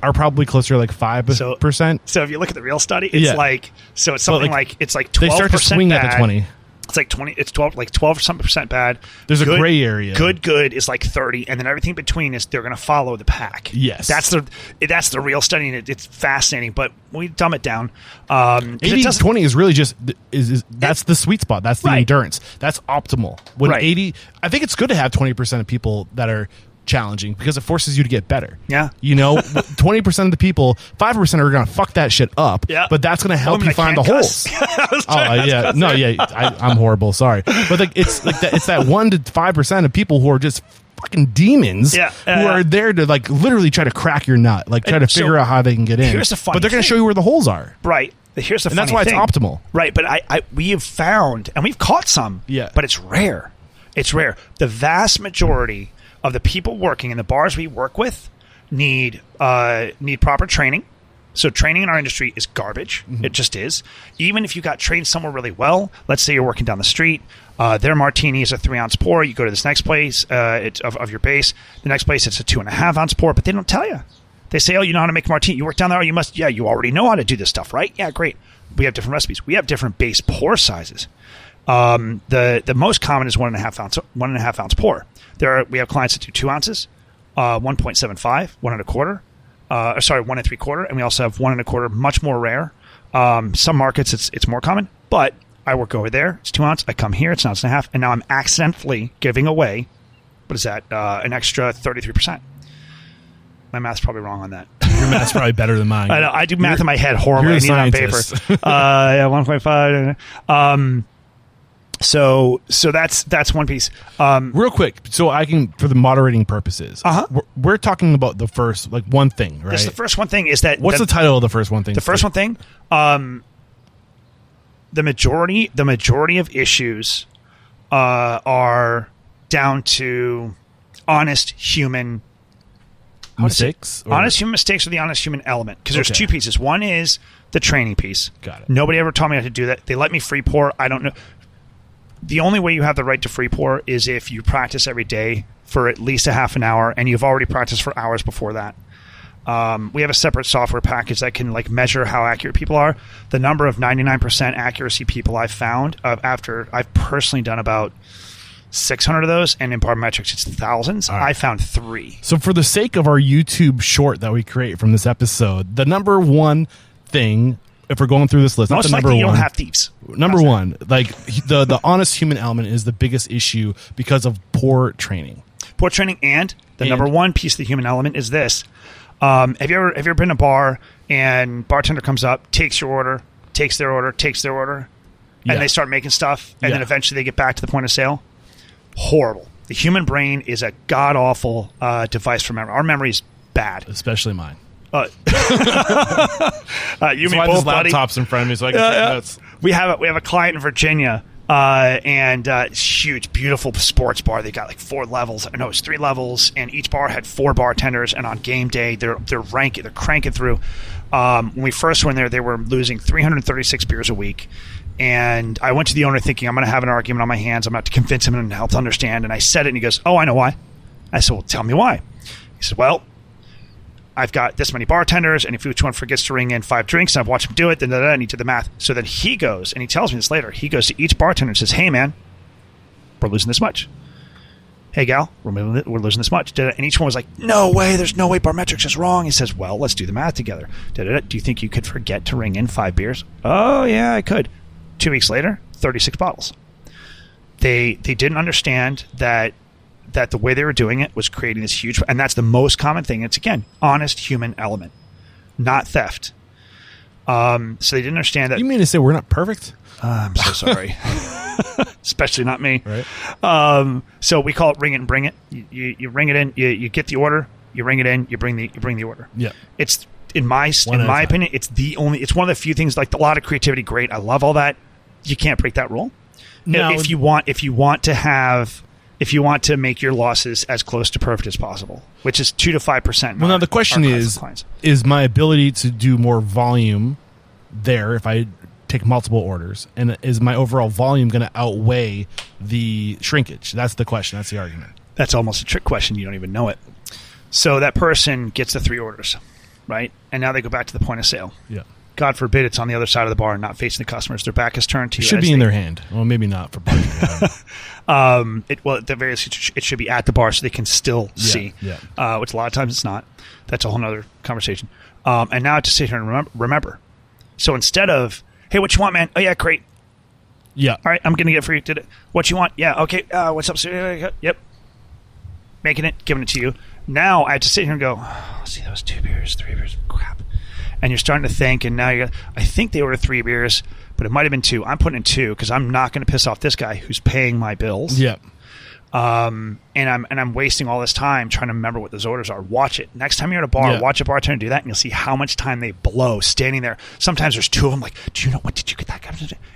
are probably closer to like 5%. So if you look at the real study, it's Yeah. like so it's something like, like, it's like they twelve start to percent swing bad. at the 20. It's like twenty. It's twelve, like twelve something percent bad. There's a gray area. Good, good is like thirty, and then everything between is they're going to follow the pack. Yes. that's the that's the real study, and it, it's fascinating. But we dumb it down, um, 'cause it 80 doesn't- 20 is really just is, is that's the sweet spot that's the Right. endurance that's optimal when Right. 80 i think it's good to have 20% of people that are challenging because it forces you to get better Yeah. you know 20% of the people 5% are gonna fuck that shit up Yeah. but that's gonna help Women you find the holes cuss. Was Oh uh, yeah, no, yeah, I, I'm horrible. Sorry, but like it's like that, it's that one to five percent of people who are just fucking demons, Yeah, who uh, are there to like literally try to crack your nut, like try to so, figure out how they can get in. here's the but they're going to show you where the holes are. Right. Here's the And that's why it's optimal. Right, but I, I we have found and we've caught some. Yeah. But it's rare. It's rare. The vast majority of the people working in the bars we work with need uh, need proper training. So training in our industry is garbage. Mm-hmm. It just is. Even if you got trained somewhere really well, let's say you're working down the street, uh, their martini is a three ounce pour. You go to this next place uh, it's of, of your base. The next place it's a two and a half ounce pour, but they don't tell you. They say, "Oh, you know how to make a martini. You work down there. Oh, you must. Yeah, you already know how to do this stuff, right? Yeah, great. We have different recipes. We have different base pour sizes. Um, the the most common is one and a half ounce one and a half ounce pour. There are we have clients that do two ounces, uh, one point seven five, one and a quarter, uh, sorry, one and three quarter, and we also have one and a quarter, much more rare. Um, some markets it's it's more common, but I work over there. It's two ounce. I come here. It's an ounce and a half, and now I'm accidentally giving away. What is that? Uh, an extra thirty three percent. My math's probably wrong on that. Your math's probably better than mine. I, know, I do math in my head horribly. you're I a need it on paper. uh, yeah, one point five. Um, so so that's that's one piece. Um, Real quick, so I can for the moderating purposes. Uh-huh. We're, we're talking about the first like one thing, right? just the first one thing is that What's the, title of the first one thing? the first one thing um the majority the majority of issues uh are down to honest human Mistakes? or- honest human mistakes are the honest human element because there's Okay. two pieces one is the training piece Got it. nobody ever taught me how to do that they let me free pour i don't know the only way you have the right to free pour is if you practice every day for at least a half an hour and you've already practiced for hours before that um, we have a separate software package that can like measure how accurate people are. The number of 99% accuracy people I've found uh, after I've personally done about 600 of those, and in Barmetrics it's thousands. right. I found three. So, for the sake of our YouTube short that we create from this episode, the number one thing, if we're going through this list, Most the number likely you one, don't have thieves. number one, like the the honest human element is the biggest issue because of poor training. Poor training, and the And- number one piece of the human element is this. Um, have you ever have you ever been in a bar and bartender comes up, takes your order, takes their order, takes their order, Yeah. and they start making stuff, and then eventually they get back to the point of sale? Horrible. The human brain is a god awful uh, device for memory. Our memory is bad. Especially mine. Uh, uh, you So and I me have both, buddy. laptops in front of me, so I can take yeah. notes. We have a, we have a client in Virginia, uh, and uh, huge, beautiful sports bar. They got like four levels. I know it's three levels, and each bar had four bartenders. And on game day, they're they're ranking, they're cranking through. Um, when we first went there, they were losing 336 beers a week. And I went to the owner thinking I'm going to have an argument on my hands. I'm going to to convince him and help to understand. And I said it, and he goes, "Oh, I know why." I said, "Well, tell me why." He said, "Well, I've got this many bartenders, and if each one forgets to ring in five drinks, and I've watched him do it, then and he did the math. So then he goes, and he tells me this later. He goes to each bartender and says, "Hey, man, we're losing this much. Hey, gal, we're, losing this much." And each one was like, "No way, there's no way Barmetrics is wrong." He says, "Well, let's do the math together. Do you think you could forget to ring in five beers?" Oh, yeah, I could. Two weeks later, thirty-six bottles. They they didn't understand that that the way they were doing it was creating this huge and that's the most common thing it's again honest human element not theft um, so they didn't understand that You mean to say we're not perfect? Uh, i'm so sorry especially not me Right. um, so we call it ring it and bring it you, you, you ring it in you, you get the order you ring it in you bring the you bring the order Yeah. it's in my One in my time. opinion it's the only it's one of the few things like a lot of creativity great i love all that you can't break that rule No. if you want if you want to have if you want to make your losses as close to perfect as possible which is 2 to 5% Well, now the question is: is my ability to do more volume there if I take multiple orders, and is my overall volume going to outweigh the shrinkage? That's the question. That's the argument. that's almost a trick question you don't even know it so that person gets the three orders right and now they go back to the point of sale Yeah, god forbid it's on the other side of the bar and not facing the customers. Their back is turned to it you should be in they- their hand. Well, maybe not for parking. um, it well at the very least it should be at the bar so they can still see yeah. Uh, which a lot of times it's not. That's a whole nother conversation. Um, and now I have to sit here and remember, remember. So instead of hey what you want man? Oh yeah great. Yeah, all right i'm gonna get it for you did it. What you want? Yeah okay uh, what's up yep. Making it giving it to you. Now i have to sit here and go oh, see that was two beers three beers? Crap and you're starting to think and now you're i think they ordered three beers but it might have been two i'm putting in two because i'm not going to piss off this guy who's paying my bills Yep. um, and I'm and I'm wasting all this time trying to remember what those orders are. Watch it next time you're at a bar. Yeah. Watch a bartender do that, and you'll see how much time they blow standing there. Sometimes there's two of them. Like, do you know what did you get that? guy?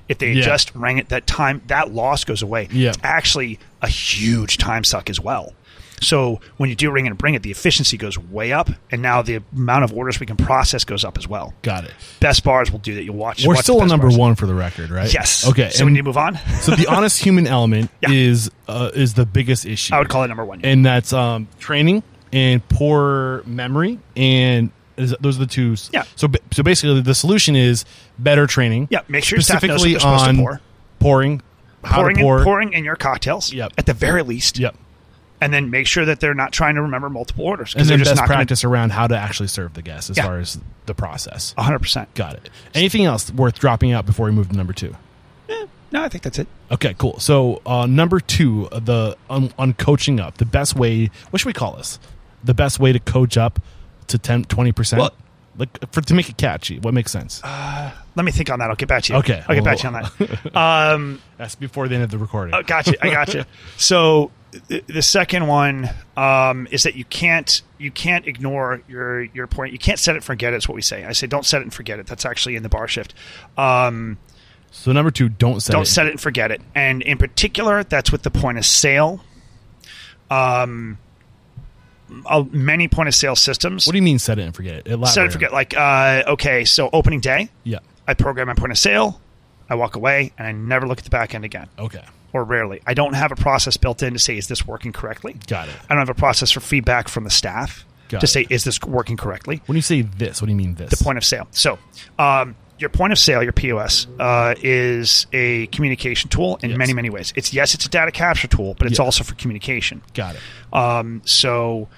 If they Yeah. just rang it, that time that loss goes away. Yeah. It's actually a huge time suck as well. So when you do ring it and bring it, the efficiency goes way up, and now the amount of orders we can process goes up as well. Got it. Best bars will do that. You'll watch. We're watch still on number bars. one for the record, right? Yes. Okay. So we need to move on. so the honest human element Yeah. is uh, is the biggest issue. I would call it number one. and that's um, training and poor memory, and is, those are the two. Yeah. So so basically, the solution is better training. Yeah, make sure your staff knows what specifically to on pour. pouring, pouring pour. pouring in your cocktails. Yep. At the very least. Yep. And then make sure that they're not trying to remember multiple orders. And they're then just best not gonna- practice around how to actually serve the guests as Yeah. far as the process. 100%. Got it. Anything else worth dropping out before we move to number two? No, I think that's it. Okay, cool. So uh, number two, the on, on coaching up, the best way. What should we call this? The best way to coach up to 10 20%? Well- like for to make it catchy. What makes sense? Let me think on that. I'll get back to you. Okay. I'll get back to you on that. Um, That's before the end of the recording. Oh, gotcha. I gotcha. So the, the second one um, is that you can't you can't ignore your your point. You can't set it and forget it. Is what we say. I say don't set it and forget it. That's actually in the bar shift. Um, So number 2, don't set don't it. set it and forget it. And in particular, that's with the point of sale. Um, uh, many point of sale systems What do you mean set it and forget it? Elaborate. set it and forget. Like uh, okay, so opening day, Yeah. I program my point of sale. I walk away and I never look at the back end again. Okay. Or rarely. I don't have a process built in to say, is this working correctly? Got it. I don't have a process for feedback from the staff Got to it. say, is this working correctly? When you say this, what do you mean this? The point of sale. So, um, your point of sale, your POS, uh, is a communication tool in Yes. many, many ways. It's yes, it's a data capture tool, but it's Yeah. also for communication. Got it. Um, so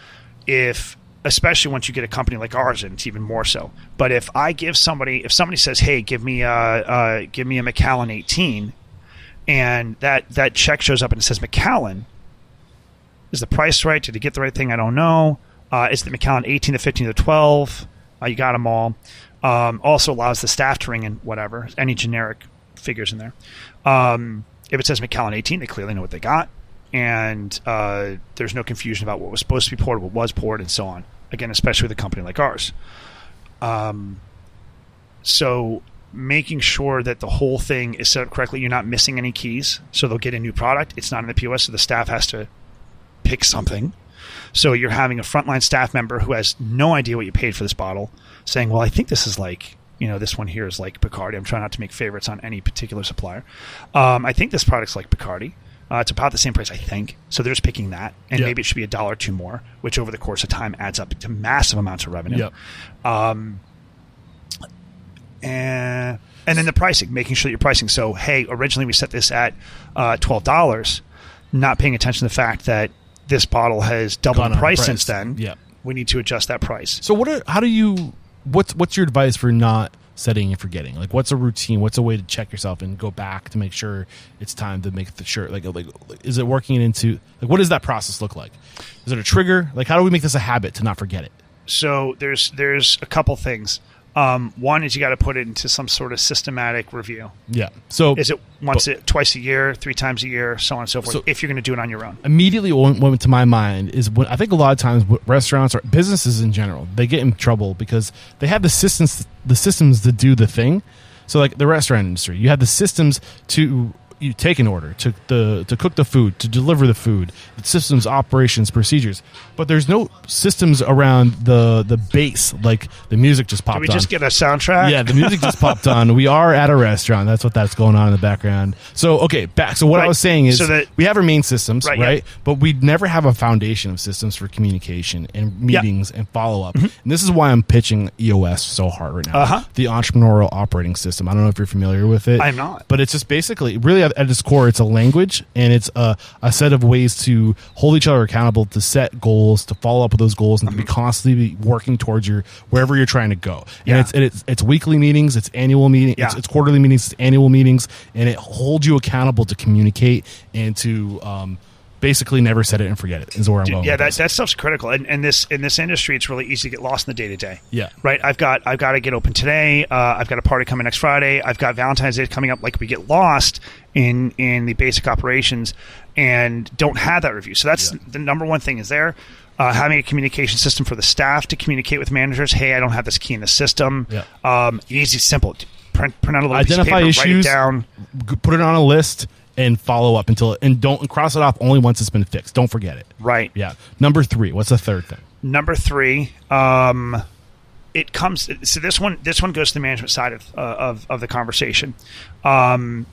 if especially once you get a company like ours, and it's even more so. But if I give somebody, if somebody says, "Hey, give me a uh, give me a Macallan 18," and that that check shows up and it says Macallan, is the price right? Did you get the right thing? I don't know. Uh, is the Macallan 18 to 15 to 12? Uh, you got them all. Um, also allows the staff to ring in whatever any generic figures in there. Um, if it says Macallan 18, they clearly know what they got, and uh, there's no confusion about what was supposed to be poured, what was poured, and so on. Again, especially with a company like ours. Um, so making sure that the whole thing is set up correctly, you're not missing any keys. So they'll get a new product. It's not in the POS, so the staff has to pick something. So you're having a frontline staff member who has no idea what you paid for this bottle, saying, "Well, I think this is like." You know, this one here is like Bacardi. I'm trying not to make favorites on any particular supplier. Um, I think this product's like Bacardi. Uh, it's about the same price, I think. So they're just picking that, and Yeah. maybe it should be a dollar or two more, which over the course of time adds up to massive amounts of revenue. Yep. Um, and and then the pricing, making sure that you're pricing. So, hey, originally we set this at uh, twelve dollars, not paying attention to the fact that this bottle has doubled in price price. since then. Yep. we need to adjust that price. So what? Are, how do you? What's what's your advice for not setting and forgetting? Like, what's a routine? What's a way to check yourself and go back to make sure it's time to make the shirt? Like, like, is it working into like what does that process look like? Is it a trigger? Like, how do we make this a habit to not forget it? So there's there's a couple things. Um, one is you got to put it into some sort of systematic review. Yeah. So Is it once, a, twice a year, three times a year, so on and so forth? So- if you're going to do it on your own, immediately what went to my mind is when I think a lot of times restaurants or businesses in general they get in trouble because they have the systems the systems to do the thing. So like the restaurant industry, you have the systems to you take an order to the to cook the food to deliver the food, the systems, operations, procedures, but there's no systems around the the base like the music just popped Did we on. just get a soundtrack? Yeah, the music just popped on. We are at a restaurant. That's what that's going on in the background. So okay, back. So what I was saying is So that- we have our main systems, Right, right? yeah. But we never have a foundation of systems for communication and meetings and follow up. And this is why I'm pitching EOS so hard right now. Mm-hmm. Uh-huh. The entrepreneurial operating system. I don't know if you're familiar with it. I'm not. But it's just basically, really, at, at its core, it's a language and it's a, a set of ways to hold each other accountable, to set goals, to follow up with those goals, and to be constantly working towards your wherever you're trying to go. And Mm-hmm. It's and it's it's weekly meetings, it's annual meetings, it's, it's quarterly meetings, it's annual meetings, and it holds you accountable to communicate and to um, basically never set it and forget it. Is where I'm Dude, going. yeah, that, that stuff's critical. And, and this in this industry, it's really easy to get lost in the day to day. Yeah. Right. I've got I've got to get open today. Uh, I've got a party coming next Friday. I've got Valentine's Day coming up. Like we get lost in in the basic operations and don't have that review. So that's the number one thing is there. Uh, having a communication system for the staff to communicate with managers. Hey, I don't have this key in the system. Yeah. Um, easy, simple. Print, print out a little Identify piece of paper, issues. write it down. Put it on a list and follow up until and don't cross it off only once it's been fixed. Don't forget it. Right. Yeah. Number three. What's the third thing? Number three, um, it comes. So this one, this one goes to the management side of uh, of, of the conversation. Um,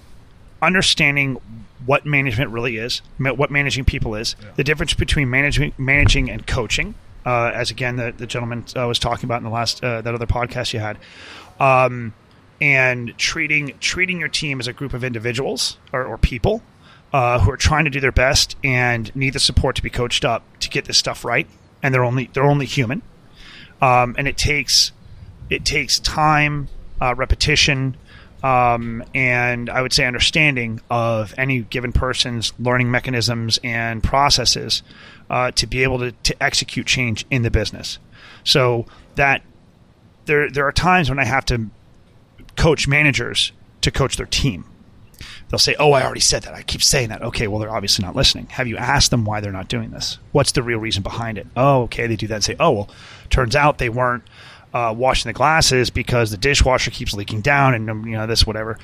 understanding what management really is, what managing people is, the difference between managing, managing and coaching. Uh, as again, the, the gentleman uh, was talking about in the last uh, that other podcast you had, um, and treating treating your team as a group of individuals or, or people uh, who are trying to do their best and need the support to be coached up to get this stuff right, and they're only they're only human, um, and it takes it takes time, uh, repetition, um, and I would say understanding of any given person's learning mechanisms and processes uh, to be able to, to execute change in the business. So that there there are times when I have to coach managers to coach their team. They'll say, "Oh, I already said that. I keep saying that." Okay, well, they're obviously not listening. Have you asked them why they're not doing this? What's the real reason behind it? Oh, okay, they do that and say, "Oh, well, turns out they weren't uh, washing the glasses because the dishwasher keeps leaking down, and um, you know this whatever."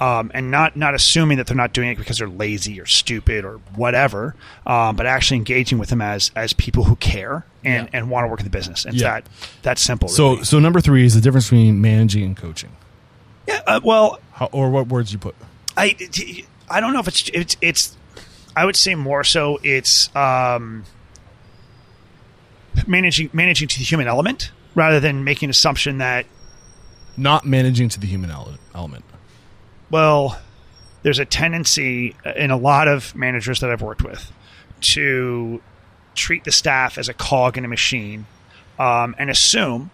Um, and not not assuming that they're not doing it because they're lazy or stupid or whatever, um, but actually engaging with them as as people who care and, Yeah. and want to work in the business. And Yeah. that that's simple. So, really. so number three is the difference between managing and coaching. Yeah, uh, well, How, or what words you put? I I don't know if it's it's it's I would say more so it's um, managing managing to the human element rather than making an assumption that Not managing to the human ele- element. well there's a tendency in a lot of managers that I've worked with to treat the staff as a cog in a machine um, and assume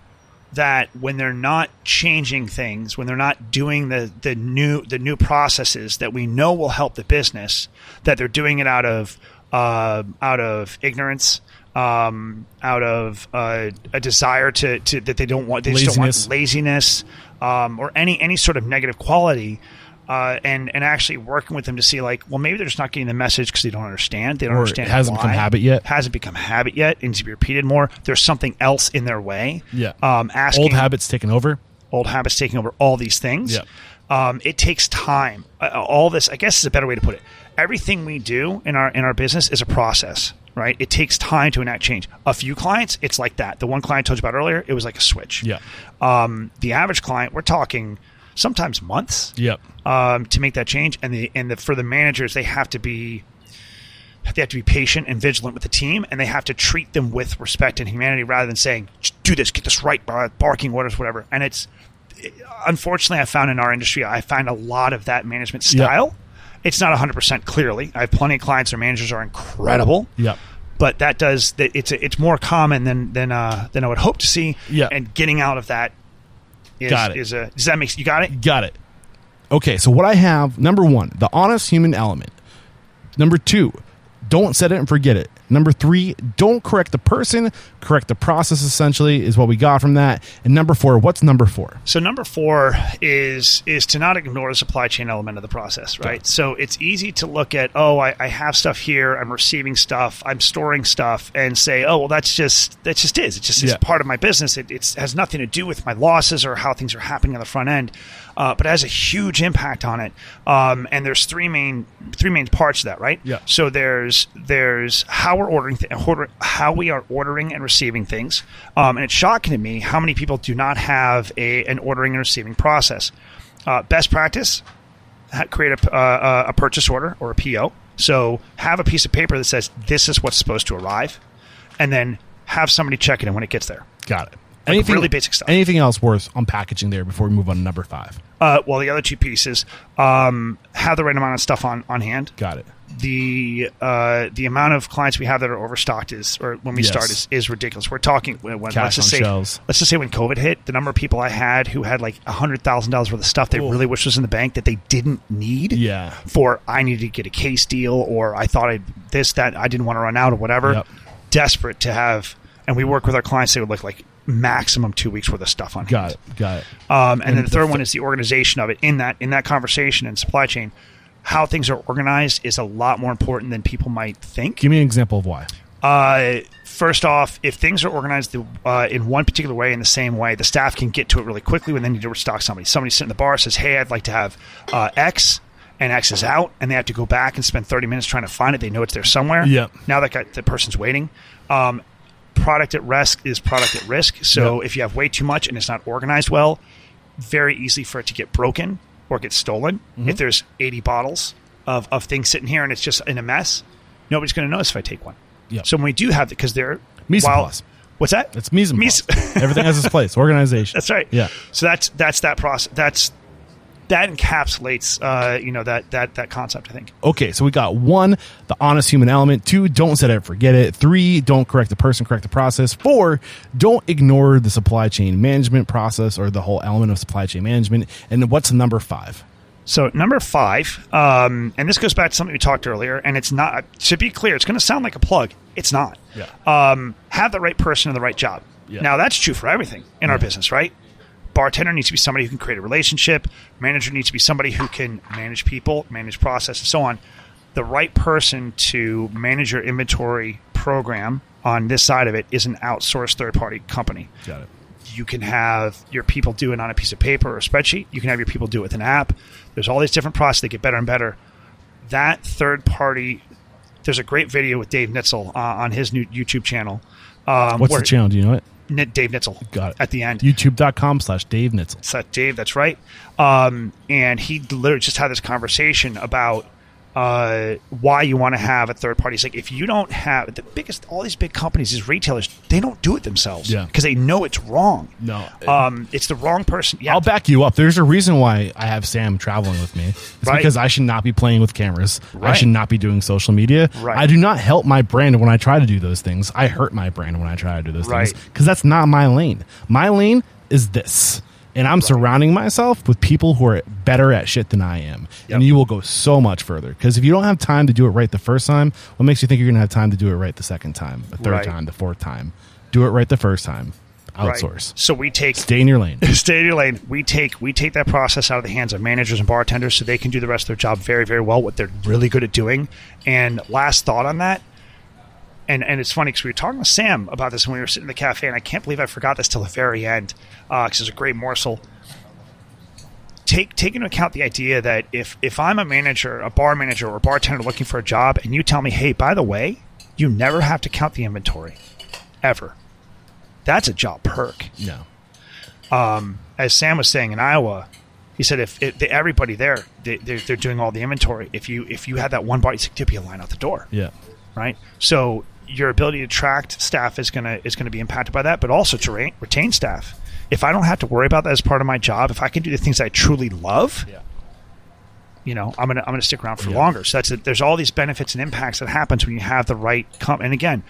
that when they're not changing things, when they're not doing the, the new the new processes that we know will help the business, that they're doing it out of uh, out of ignorance, um, out of uh, a desire to, to that they don't want they just don't want Laziness. laziness um, or any any sort of negative quality. Uh, and and actually working with them to see like well maybe they're just not getting the message because they don't understand they don't Or it understand hasn't become habit yet. hasn't become habit yet it needs to be repeated more there's something else in their way Yeah. um, asking Old habits taking over. old habits taking over all these things. Yeah. Um, it takes time. Uh, all this, I guess, is a better way to put it. Everything we do in our in our business is a process, right? It takes time to enact change. A few clients, it's like that. The one client I told you about earlier, it was like a switch. Yeah. Um, the average client, we're talking sometimes months Yep. um, to make that change, and the and the for the managers, they have to be they have to be patient and vigilant with the team, and they have to treat them with respect and humanity rather than saying, "Just "Do this, get this right," bar- barking orders, whatever. And it's unfortunately, I found in our industry, I find a lot of that management Yeah. style. It's not 100 percent clearly. I have plenty of clients or managers are incredible. Yep. But that does that. It's it's more common than than uh, than I would hope to see. Yeah. And getting out of that is, Got it. is a does that make you got it? Got it. Okay, so what I have number one, the honest human element. Number two, don't set it and forget it. Number three, don't correct the person, correct the process. Essentially, is what we got from that. And number four, what's number four? So number four is is to not ignore the supply chain element of the process, right? So it's easy to look at, oh, I, I have stuff here, I'm receiving stuff, I'm storing stuff, and say, oh, well, that's just that just is. It just is Yeah. part of my business. It it's, has nothing to do with my losses or how things are happening on the front end, uh, but it has a huge impact on it. Um, and there's three main three main parts to that, right? Yeah. So there's there's how we're ordering th- order, how we are ordering and receiving things, um, and it's shocking to me how many people do not have a an ordering and receiving process. Uh, best practice: create a, uh, a purchase order or a PO. So have a piece of paper that says this is what's supposed to arrive, and then have somebody check it in when it gets there. Got it. Like really basic stuff. Anything else worth unpackaging there before we move on to number five? Uh, well, the other two pieces um, have the right amount of stuff on, on hand. Got it. the uh, the amount of clients we have that are overstocked is, or when we Yes. start, is, is ridiculous. We're talking when, let's just say shelves. let's just say when COVID hit, the number of people I had who had like hundred thousand dollars worth of stuff they really wish was in the bank that they didn't need. Yeah. For I needed to get a case deal, or I thought I this that I didn't want to run out or whatever. Yep. Desperate to have, and we work with our clients. They would look like maximum two weeks worth of stuff on Got hand. it. Got it. Um, and, And then the third th- one is the organization of it in that in that conversation and supply chain. How things are organized is a lot more important than people might think. Give me an example of why. Uh, first off, if things are organized uh, in one particular way, in the same way, the staff can get to it really quickly when they need to restock somebody. Somebody sitting in the bar says, "Hey, I'd like to have uh, X." And X is out, and they have to go back and spend 30 minutes trying to find it. They know it's there somewhere. Yep. Now that guy, the person's waiting. Um, product at risk is product at risk. So Yep. if you have way too much and it's not organized well, very easy for it to get broken or get stolen. Mm-hmm. If there's 80 bottles of, of things sitting here and it's just in a mess, nobody's going to notice if I take one. Yep. So when we do have it, because they're Mise while-. What's that? It's mise Mise-. Everything has its place. Organization. That's right. Yeah. So that's that's that process. That's that encapsulates uh, you know that that that concept. I think. Okay, so we got one, the honest human element. Two, don't set it, forget it. Three, don't correct the person, correct the process. Four, don't ignore the supply chain management process or the whole element of supply chain management. And what's number five? So number five, um, and this goes back to something we talked earlier, and it's not to be clear. It's going to sound like a plug. It's not. Yeah. Um, have the right person in the right job. Yeah. Now that's true for everything in our business, right? Bartender needs to be somebody who can create a relationship. Manager needs to be somebody who can manage people, manage process, and so on. The right person to manage your inventory program on this side of it is an outsourced third party company Got it. you can have your people do it on a piece of paper or a spreadsheet. You can have your people do it with an app. There's all these different processes that get better and better. That third party, there's a great video with Dave Nitzel uh, on his new YouTube channel. Um, What's where- the channel? Do you know it? Dave Nitzel. Got it. At the end. YouTube.com slash Dave Nitzel. Dave, that's right. Um, and he literally just had this conversation about uh, why you want to have a third party. It's like if you don't have the biggest, all these big companies, these retailers, they don't do it themselves Yeah. because they know it's wrong. No. um, it's the wrong person. Yeah, I'll back you up. There's a reason why I have Sam traveling with me. It's Right. because I should not be playing with cameras. Right. I should not be doing social media. Right. I do not help my brand when I try to do those things. I hurt my brand when I try to do those things because that's not my lane. My lane is this. And I'm surrounding myself with people who are better at shit than I am. Yep. And you will go so much further. Because if you don't have time to do it right the first time, what makes you think you're going to have time to do it right the second time, the third Right. time, the fourth time? Do it right the first time. Right. Outsource. So we take Stay in your lane. stay in your lane. We take we take that process out of the hands of managers and bartenders so they can do the rest of their job very very well. What they're really good at doing. And last thought on that. And, and it's funny because we were talking with Sam about this when we were sitting in the cafe, and I can't believe I forgot this till the very end uh, because it's a great morsel. Take take into account the idea that if if I'm a manager, a bar manager, or a bartender looking for a job, and you tell me, hey, by the way, you never have to count the inventory, ever. That's a job perk No. Um, as Sam was saying in Iowa, he said if, if everybody there they, they're, they're doing all the inventory, if you if you had that one bar, like, there'd be a line out the door, Yeah. right? So your ability to attract staff is gonna is gonna be impacted by that, but also to re- retain staff. If I don't have to worry about that as part of my job, if I can do the things I truly love, Yeah. you know, I'm gonna I'm gonna stick around for Yeah. longer. So that's it. There's all these benefits and impacts that happens when you have the right com- and again.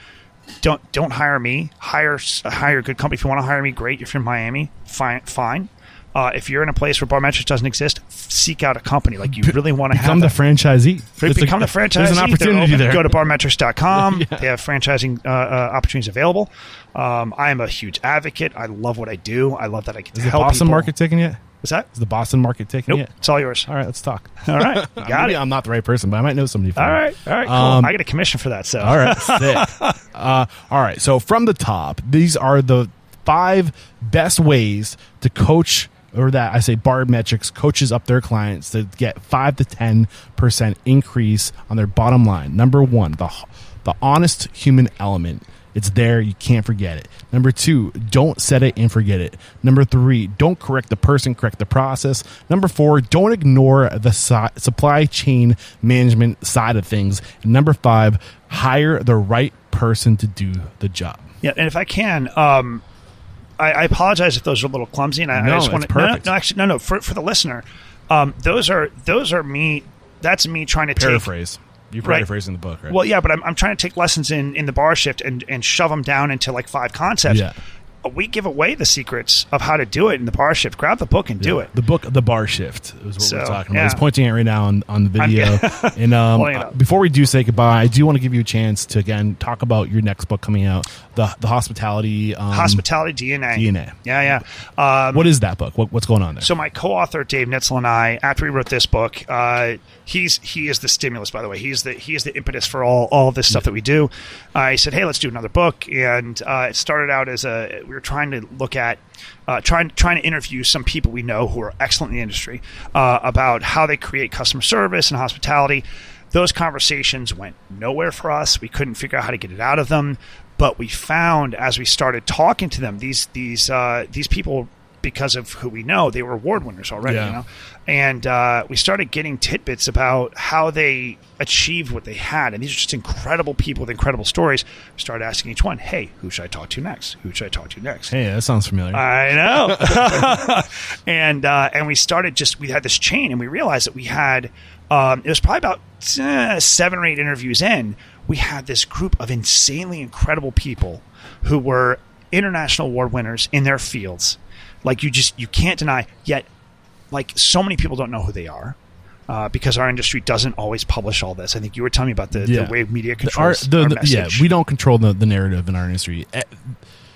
Don't don't hire me. Hire hire a good company. If you want to hire me, great. If you're in Miami, fine. Fine. Uh, if you're in a place where Barmetrics doesn't exist, seek out a company like you really want to have Become the franchisee. It's a- become the franchisee. There's an opportunity there. Go to barmetrics.com. They have franchising uh, uh, opportunities available. Um, I am a huge advocate. I love what I do. I love that I get to Is the help Boston people. market taken yet? What's that? Is the Boston market taken Nope. yet? It's all yours. All right, let's talk. All right. Got Maybe it. I'm not the right person, but I might know somebody. For All right. All right. Cool. Um, I get a commission for that. So. All right, uh, all right. So from the top, these are the five best ways to coach, or that I say Barmetrics coaches up their clients to get five to ten percent increase on their bottom line. Number one, the the honest human element. It's there. You can't forget it. Number two, don't set it and forget it. Number three, don't correct the person, correct the process. Number four, don't ignore the si- supply chain management side of things. And number five, hire the right person to do the job. Yeah, and if I can, um, I, I apologize if those are a little clumsy, and I, No, I just want to. No, no, perfect. no, actually, no, no. For for the listener, um, those are those are me. That's me trying to take Paraphrase. You're Right. paraphrasing the book, right? Well, yeah, but I'm, I'm trying to take lessons in, in the bar shift and, and shove them down into like five concepts. Yeah. We give away the secrets of how to do it in the bar shift. Grab the book and do it. The book, The Bar Shift, is what So, we're talking about. yeah. He's pointing it right now on, on the video. and um, Holding it up. before we do say goodbye, I do want to give you a chance to again talk about your next book coming out, the the hospitality um, Hospitality DNA. DNA. Yeah, yeah. Um, What is that book? What, what's going on there? So my co-author Dave Nitzel and I, after we wrote this book, uh, he's he is the stimulus. By the way, he's the he is the impetus for all all this stuff that we do. I said, hey, let's do another book, and uh, it started out as a we were trying to look at. Uh, trying trying to interview some people we know who are excellent in the industry uh, about how they create customer service and hospitality. Those conversations went nowhere for us. We couldn't figure out how to get it out of them. But we found as we started talking to them, these these uh, these people because of who we know. They were award winners already, Yeah. you know. And uh, we started getting tidbits about how they achieved what they had, and these are just incredible people with incredible stories. We started asking each one, "Hey, who should I talk to next? Who should I talk to next?" Hey, that sounds familiar. I know. and uh, and we started just we had this chain, and we realized that we had um, it was probably about uh, seven or eight interviews in. We had this group of insanely incredible people who were international award winners in their fields. Like you just you can't deny. Yet, like so many people don't know who they are. Uh, because our industry doesn't always publish all this. I think you were telling me about the, Yeah. the way media our, controls the, our the- yeah, we don't control the, the narrative in our industry. Eh,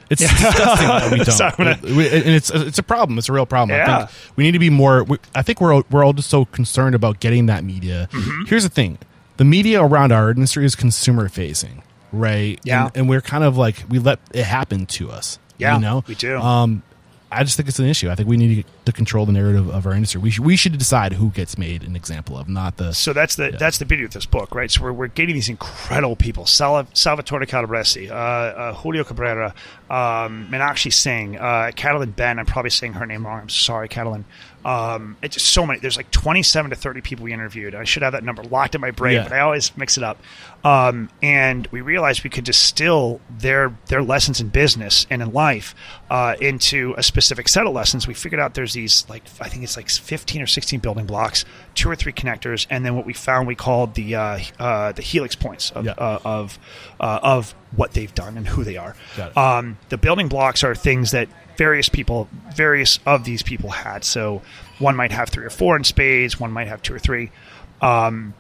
It's disgusting that we don't, So I'm gonna- It- we- and it's it's a problem. It's a real problem. I Yeah. think we need to be more. We, I think we're all- we're all just so concerned about getting that media. Mm-hmm. Here's the thing: the media around our industry is consumer facing, right? Yeah. and, and we're kind of like we let it happen to us. Yeah, you know, we do. Um, I just think it's an issue. I think we need to control the narrative of our industry. We should, we should decide who gets made an example of, not the So that's the that's the beauty of this book, right? So we're, we're getting these incredible people: Sal- Salvatore Calabrese, uh, uh, Julio Cabrera, um, Meenakshi Singh, uh, Catalin Ben. I'm probably saying her name wrong. I'm sorry, Catalin. Um, it's just so many. There's like 27 to 30 people we interviewed. I should have that number locked in my brain, Yeah. but I always mix it up. Um, and we realized we could distill their their lessons in business and in life uh, into a specific set of lessons. We figured out there's these like I think it's like 15 or 16 building blocks, two or three connectors, and then what we found we called the uh, uh, the helix points of Yeah. uh, of uh, of what they've done and who they are. Um, the building blocks are things that various people, various of these people had. So one might have three or four in spades, one might have two or three. Um,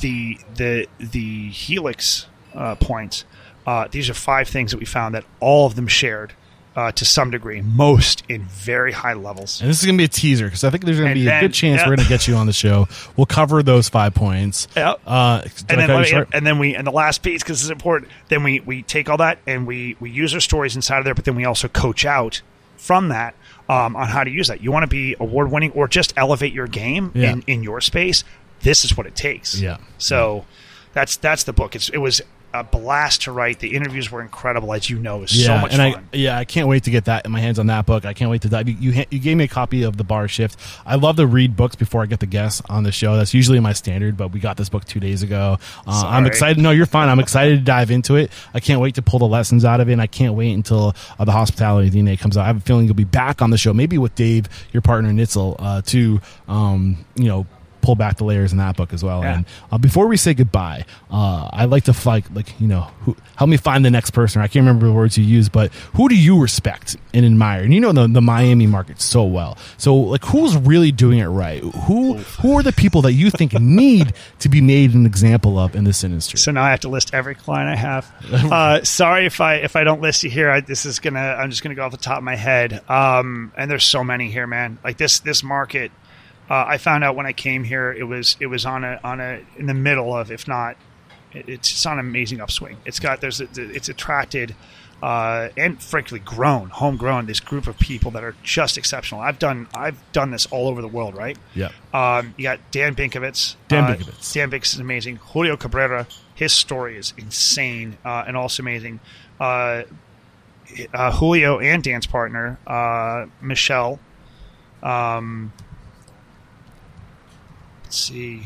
the the the helix uh, points. Uh, these are five things that we found that all of them shared uh, to some degree, most in very high levels. And this is going to be a teaser because I think there's going to be then- a good chance yeah. we're going to get you on the show. We'll cover those five points. Yep. Uh, and then, me- and then we and the last piece because it's important. Then we we take all that and we we use our stories inside of there, but then we also coach out from that um, on how to use that. You want to be award winning or just elevate your game Yeah. in in your space. This is what it takes. Yeah. So that's that's the book. It's it was a blast to write. The interviews were incredible, as you know. It was yeah, so much and fun. I yeah, I can't wait to get that in my hands on that book. I can't wait to dive. You you, you gave me a copy of the Bar Shift. I love to read books before I get the guests on the show. That's usually my standard, but we got this book two days ago. Uh, I'm excited. No, you're fine. I'm excited to dive into it. I can't wait to pull the lessons out of it. And I can't wait until uh, the hospitality DNA comes out. I have a feeling you'll be back on the show, maybe with Dave, your partner Nitzel, uh, to um, you know pull back the layers in that book as well. Yeah. And uh, before we say goodbye, uh, I like to like like you know who, help me find the next person. I can't remember the words you used, but who do you respect and admire? And you know the, the Miami market so well. So like who's really doing it right? Who who are the people that you think need to be made an example of in this industry? So now I have to list every client I have. Uh, sorry if I if I don't list you here. I, this is gonna I'm just gonna go off the top of my head. Um, and there's so many here, man. Like this this market. Uh, I found out when I came here, it was it was on a on a in the middle of, if not, it's it's on an amazing upswing. It's got there's a, it's attracted. Uh, and frankly, grown, homegrown, this group of people that are just exceptional. I've done, I've done this all over the world, right? Yeah. Um, you got Dan Binkiewicz. Dan Uh, Binkiewicz. Dan Binkiewicz is amazing. Julio Cabrera, his story is insane uh, and also amazing. Uh, uh, Julio and Dan's partner, uh, Michelle. Um, let's see,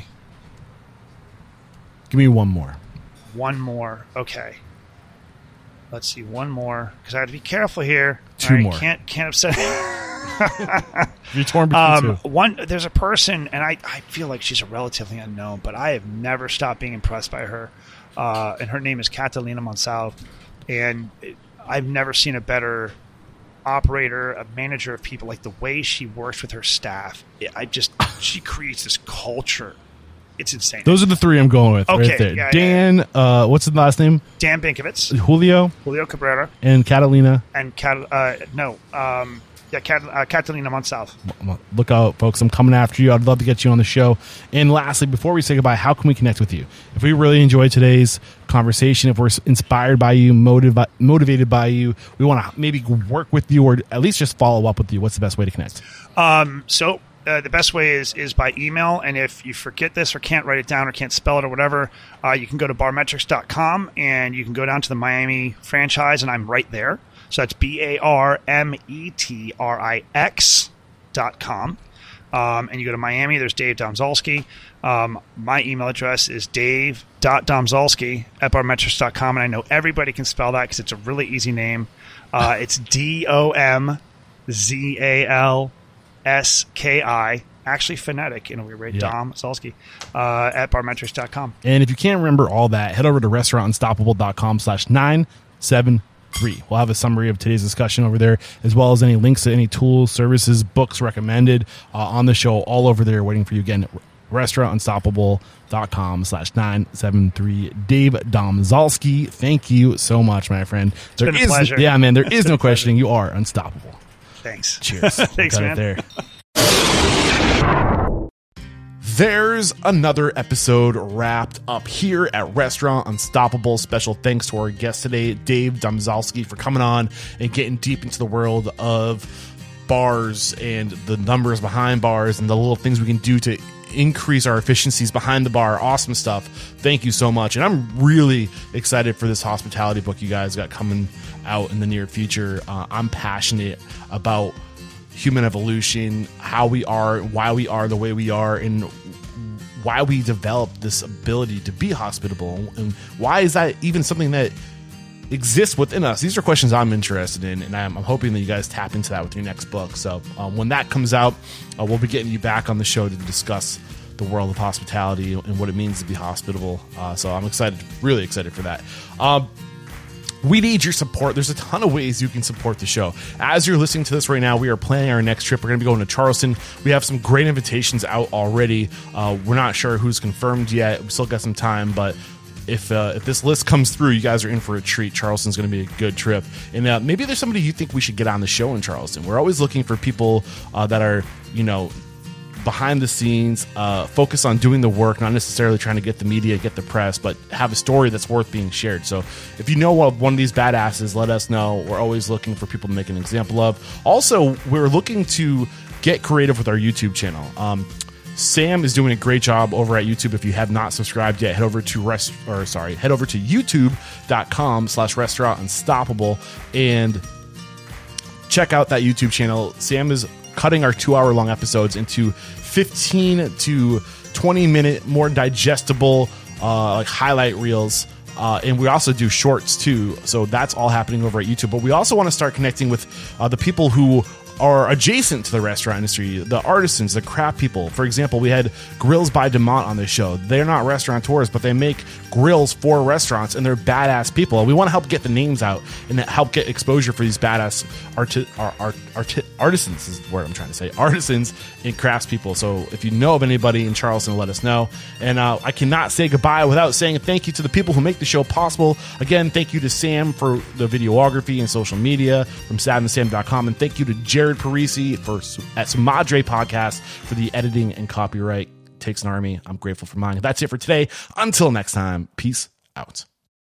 Give me one more. one more. Okay. Let's see, one more because I have to be careful here. Two All more. Can't can't upset. You're torn between Um, two. one, there's a person, and I, I feel like she's a relatively unknown, but I have never stopped being impressed by her. Uh, and her name is Catalina Monsalve, and it, I've never seen a better operator, a manager of people. Like the way she works with her staff, I just she creates this culture. It's insane. Those are the three I'm going with Okay, right there. yeah, yeah, Dan, Uh, what's his last name? Dan Binkiewicz, Julio Julio Cabrera, and Catalina. and Cat, uh, no, um, yeah, Cat, uh, Catalina. Well, Look out, folks. I'm coming after you. I'd love to get you on the show. And lastly, before we say goodbye, how can we connect with you? If we really enjoyed today's conversation, if we're inspired by you, motiv- motivated by you, we want to maybe work with you or at least just follow up with you, what's the best way to connect? Um, so uh, the best way is is by email. And if you forget this or can't write it down or can't spell it or whatever, uh, you can go to barmetrix.com and you can go down to the Miami franchise, and I'm right there. So that's B A R M E T R I X dot com. Um, and you go to Miami, there's Dave Domzalski. Um, my email address is dave.domzalski at barmetrix.com. And I know everybody can spell that because it's a really easy name. Uh, it's D O M Z A L S K I. Actually, phonetic in a weird way. Yeah. Dom Zalski uh, at barmetrix.com. And if you can't remember all that, head over to restaurantunstoppable.com slash 973. We'll have a summary of today's discussion over there, as well as any links to any tools, services, books recommended uh, on the show, all over there waiting for you. Again, restaurantunstoppable.com slash 973. Dave Domzalski, thank you so much, my friend. It's been a pleasure. Yeah, man, there is no questioning. You are unstoppable. Thanks. Cheers. Thanks, man. there. There's another episode wrapped up here at Restaurant Unstoppable. Special thanks to our guest today, Dave Domzalski, for coming on and getting deep into the world of bars and the numbers behind bars and the little things we can do to increase our efficiencies behind the bar. Awesome stuff. Thank you so much. And I'm really excited for this hospitality book you guys got coming out in the near future. Uh, I'm passionate about human evolution, how we are, why we are the way we are, and why we developed this ability to be hospitable, and why is that even something that exists within us? These are questions I'm interested in, and I'm, I'm hoping that you guys tap into that with your next book. So um, when that comes out, uh, we'll be getting you back on the show to discuss the world of hospitality and what it means to be hospitable. Uh, so I'm excited, really excited for that. Um, we need your support. There's a ton of ways you can support the show. As you're listening to this right now, we are planning our next trip. We're going to be going to Charleston. We have some great invitations out already. Uh, we're not sure who's confirmed yet. We still got some time, but if uh, if this list comes through, you guys are in for a treat. Charleston's going to be a good trip, and uh, maybe there's somebody you think we should get on the show in Charleston. We're always looking for people uh, that are you know behind the scenes, uh, focus on doing the work, not necessarily trying to get the media, get the press, but have a story that's worth being shared. So if you know one of these badasses, let us know. We're always looking for people to make an example of. Also, we're looking to get creative with our YouTube channel. Um, Sam is doing a great job over at YouTube. If you have not subscribed yet, head over to rest or sorry, head over to youtube.com slash restaurant unstoppable and check out that YouTube channel. Sam is cutting our two hour long episodes into 15 to 20 minute, more digestible, uh, like highlight reels. Uh, and we also do shorts too. So that's all happening over at YouTube. But we also want to start connecting with uh, the people who are adjacent to the restaurant industry, the artisans, the craft people. For example, we had Grills by Demant on this show. They're not restaurateurs, but they make grills for restaurants, and they're badass people. We want to help get the names out and help get exposure for these badass arti- art, art, arti- artisans, is word I'm trying to say, artisans and craftspeople. So if you know of anybody in Charleston, let us know. And uh, I cannot say goodbye without saying thank you to the people who make the show possible. Again, thank you to Sam for the videography and social media from savandSam.com, and thank you to Jared Parisi for at Madre Podcast for the editing and copyright. Takes an army. I'm grateful for mine. That's it for today. Until next time, peace out.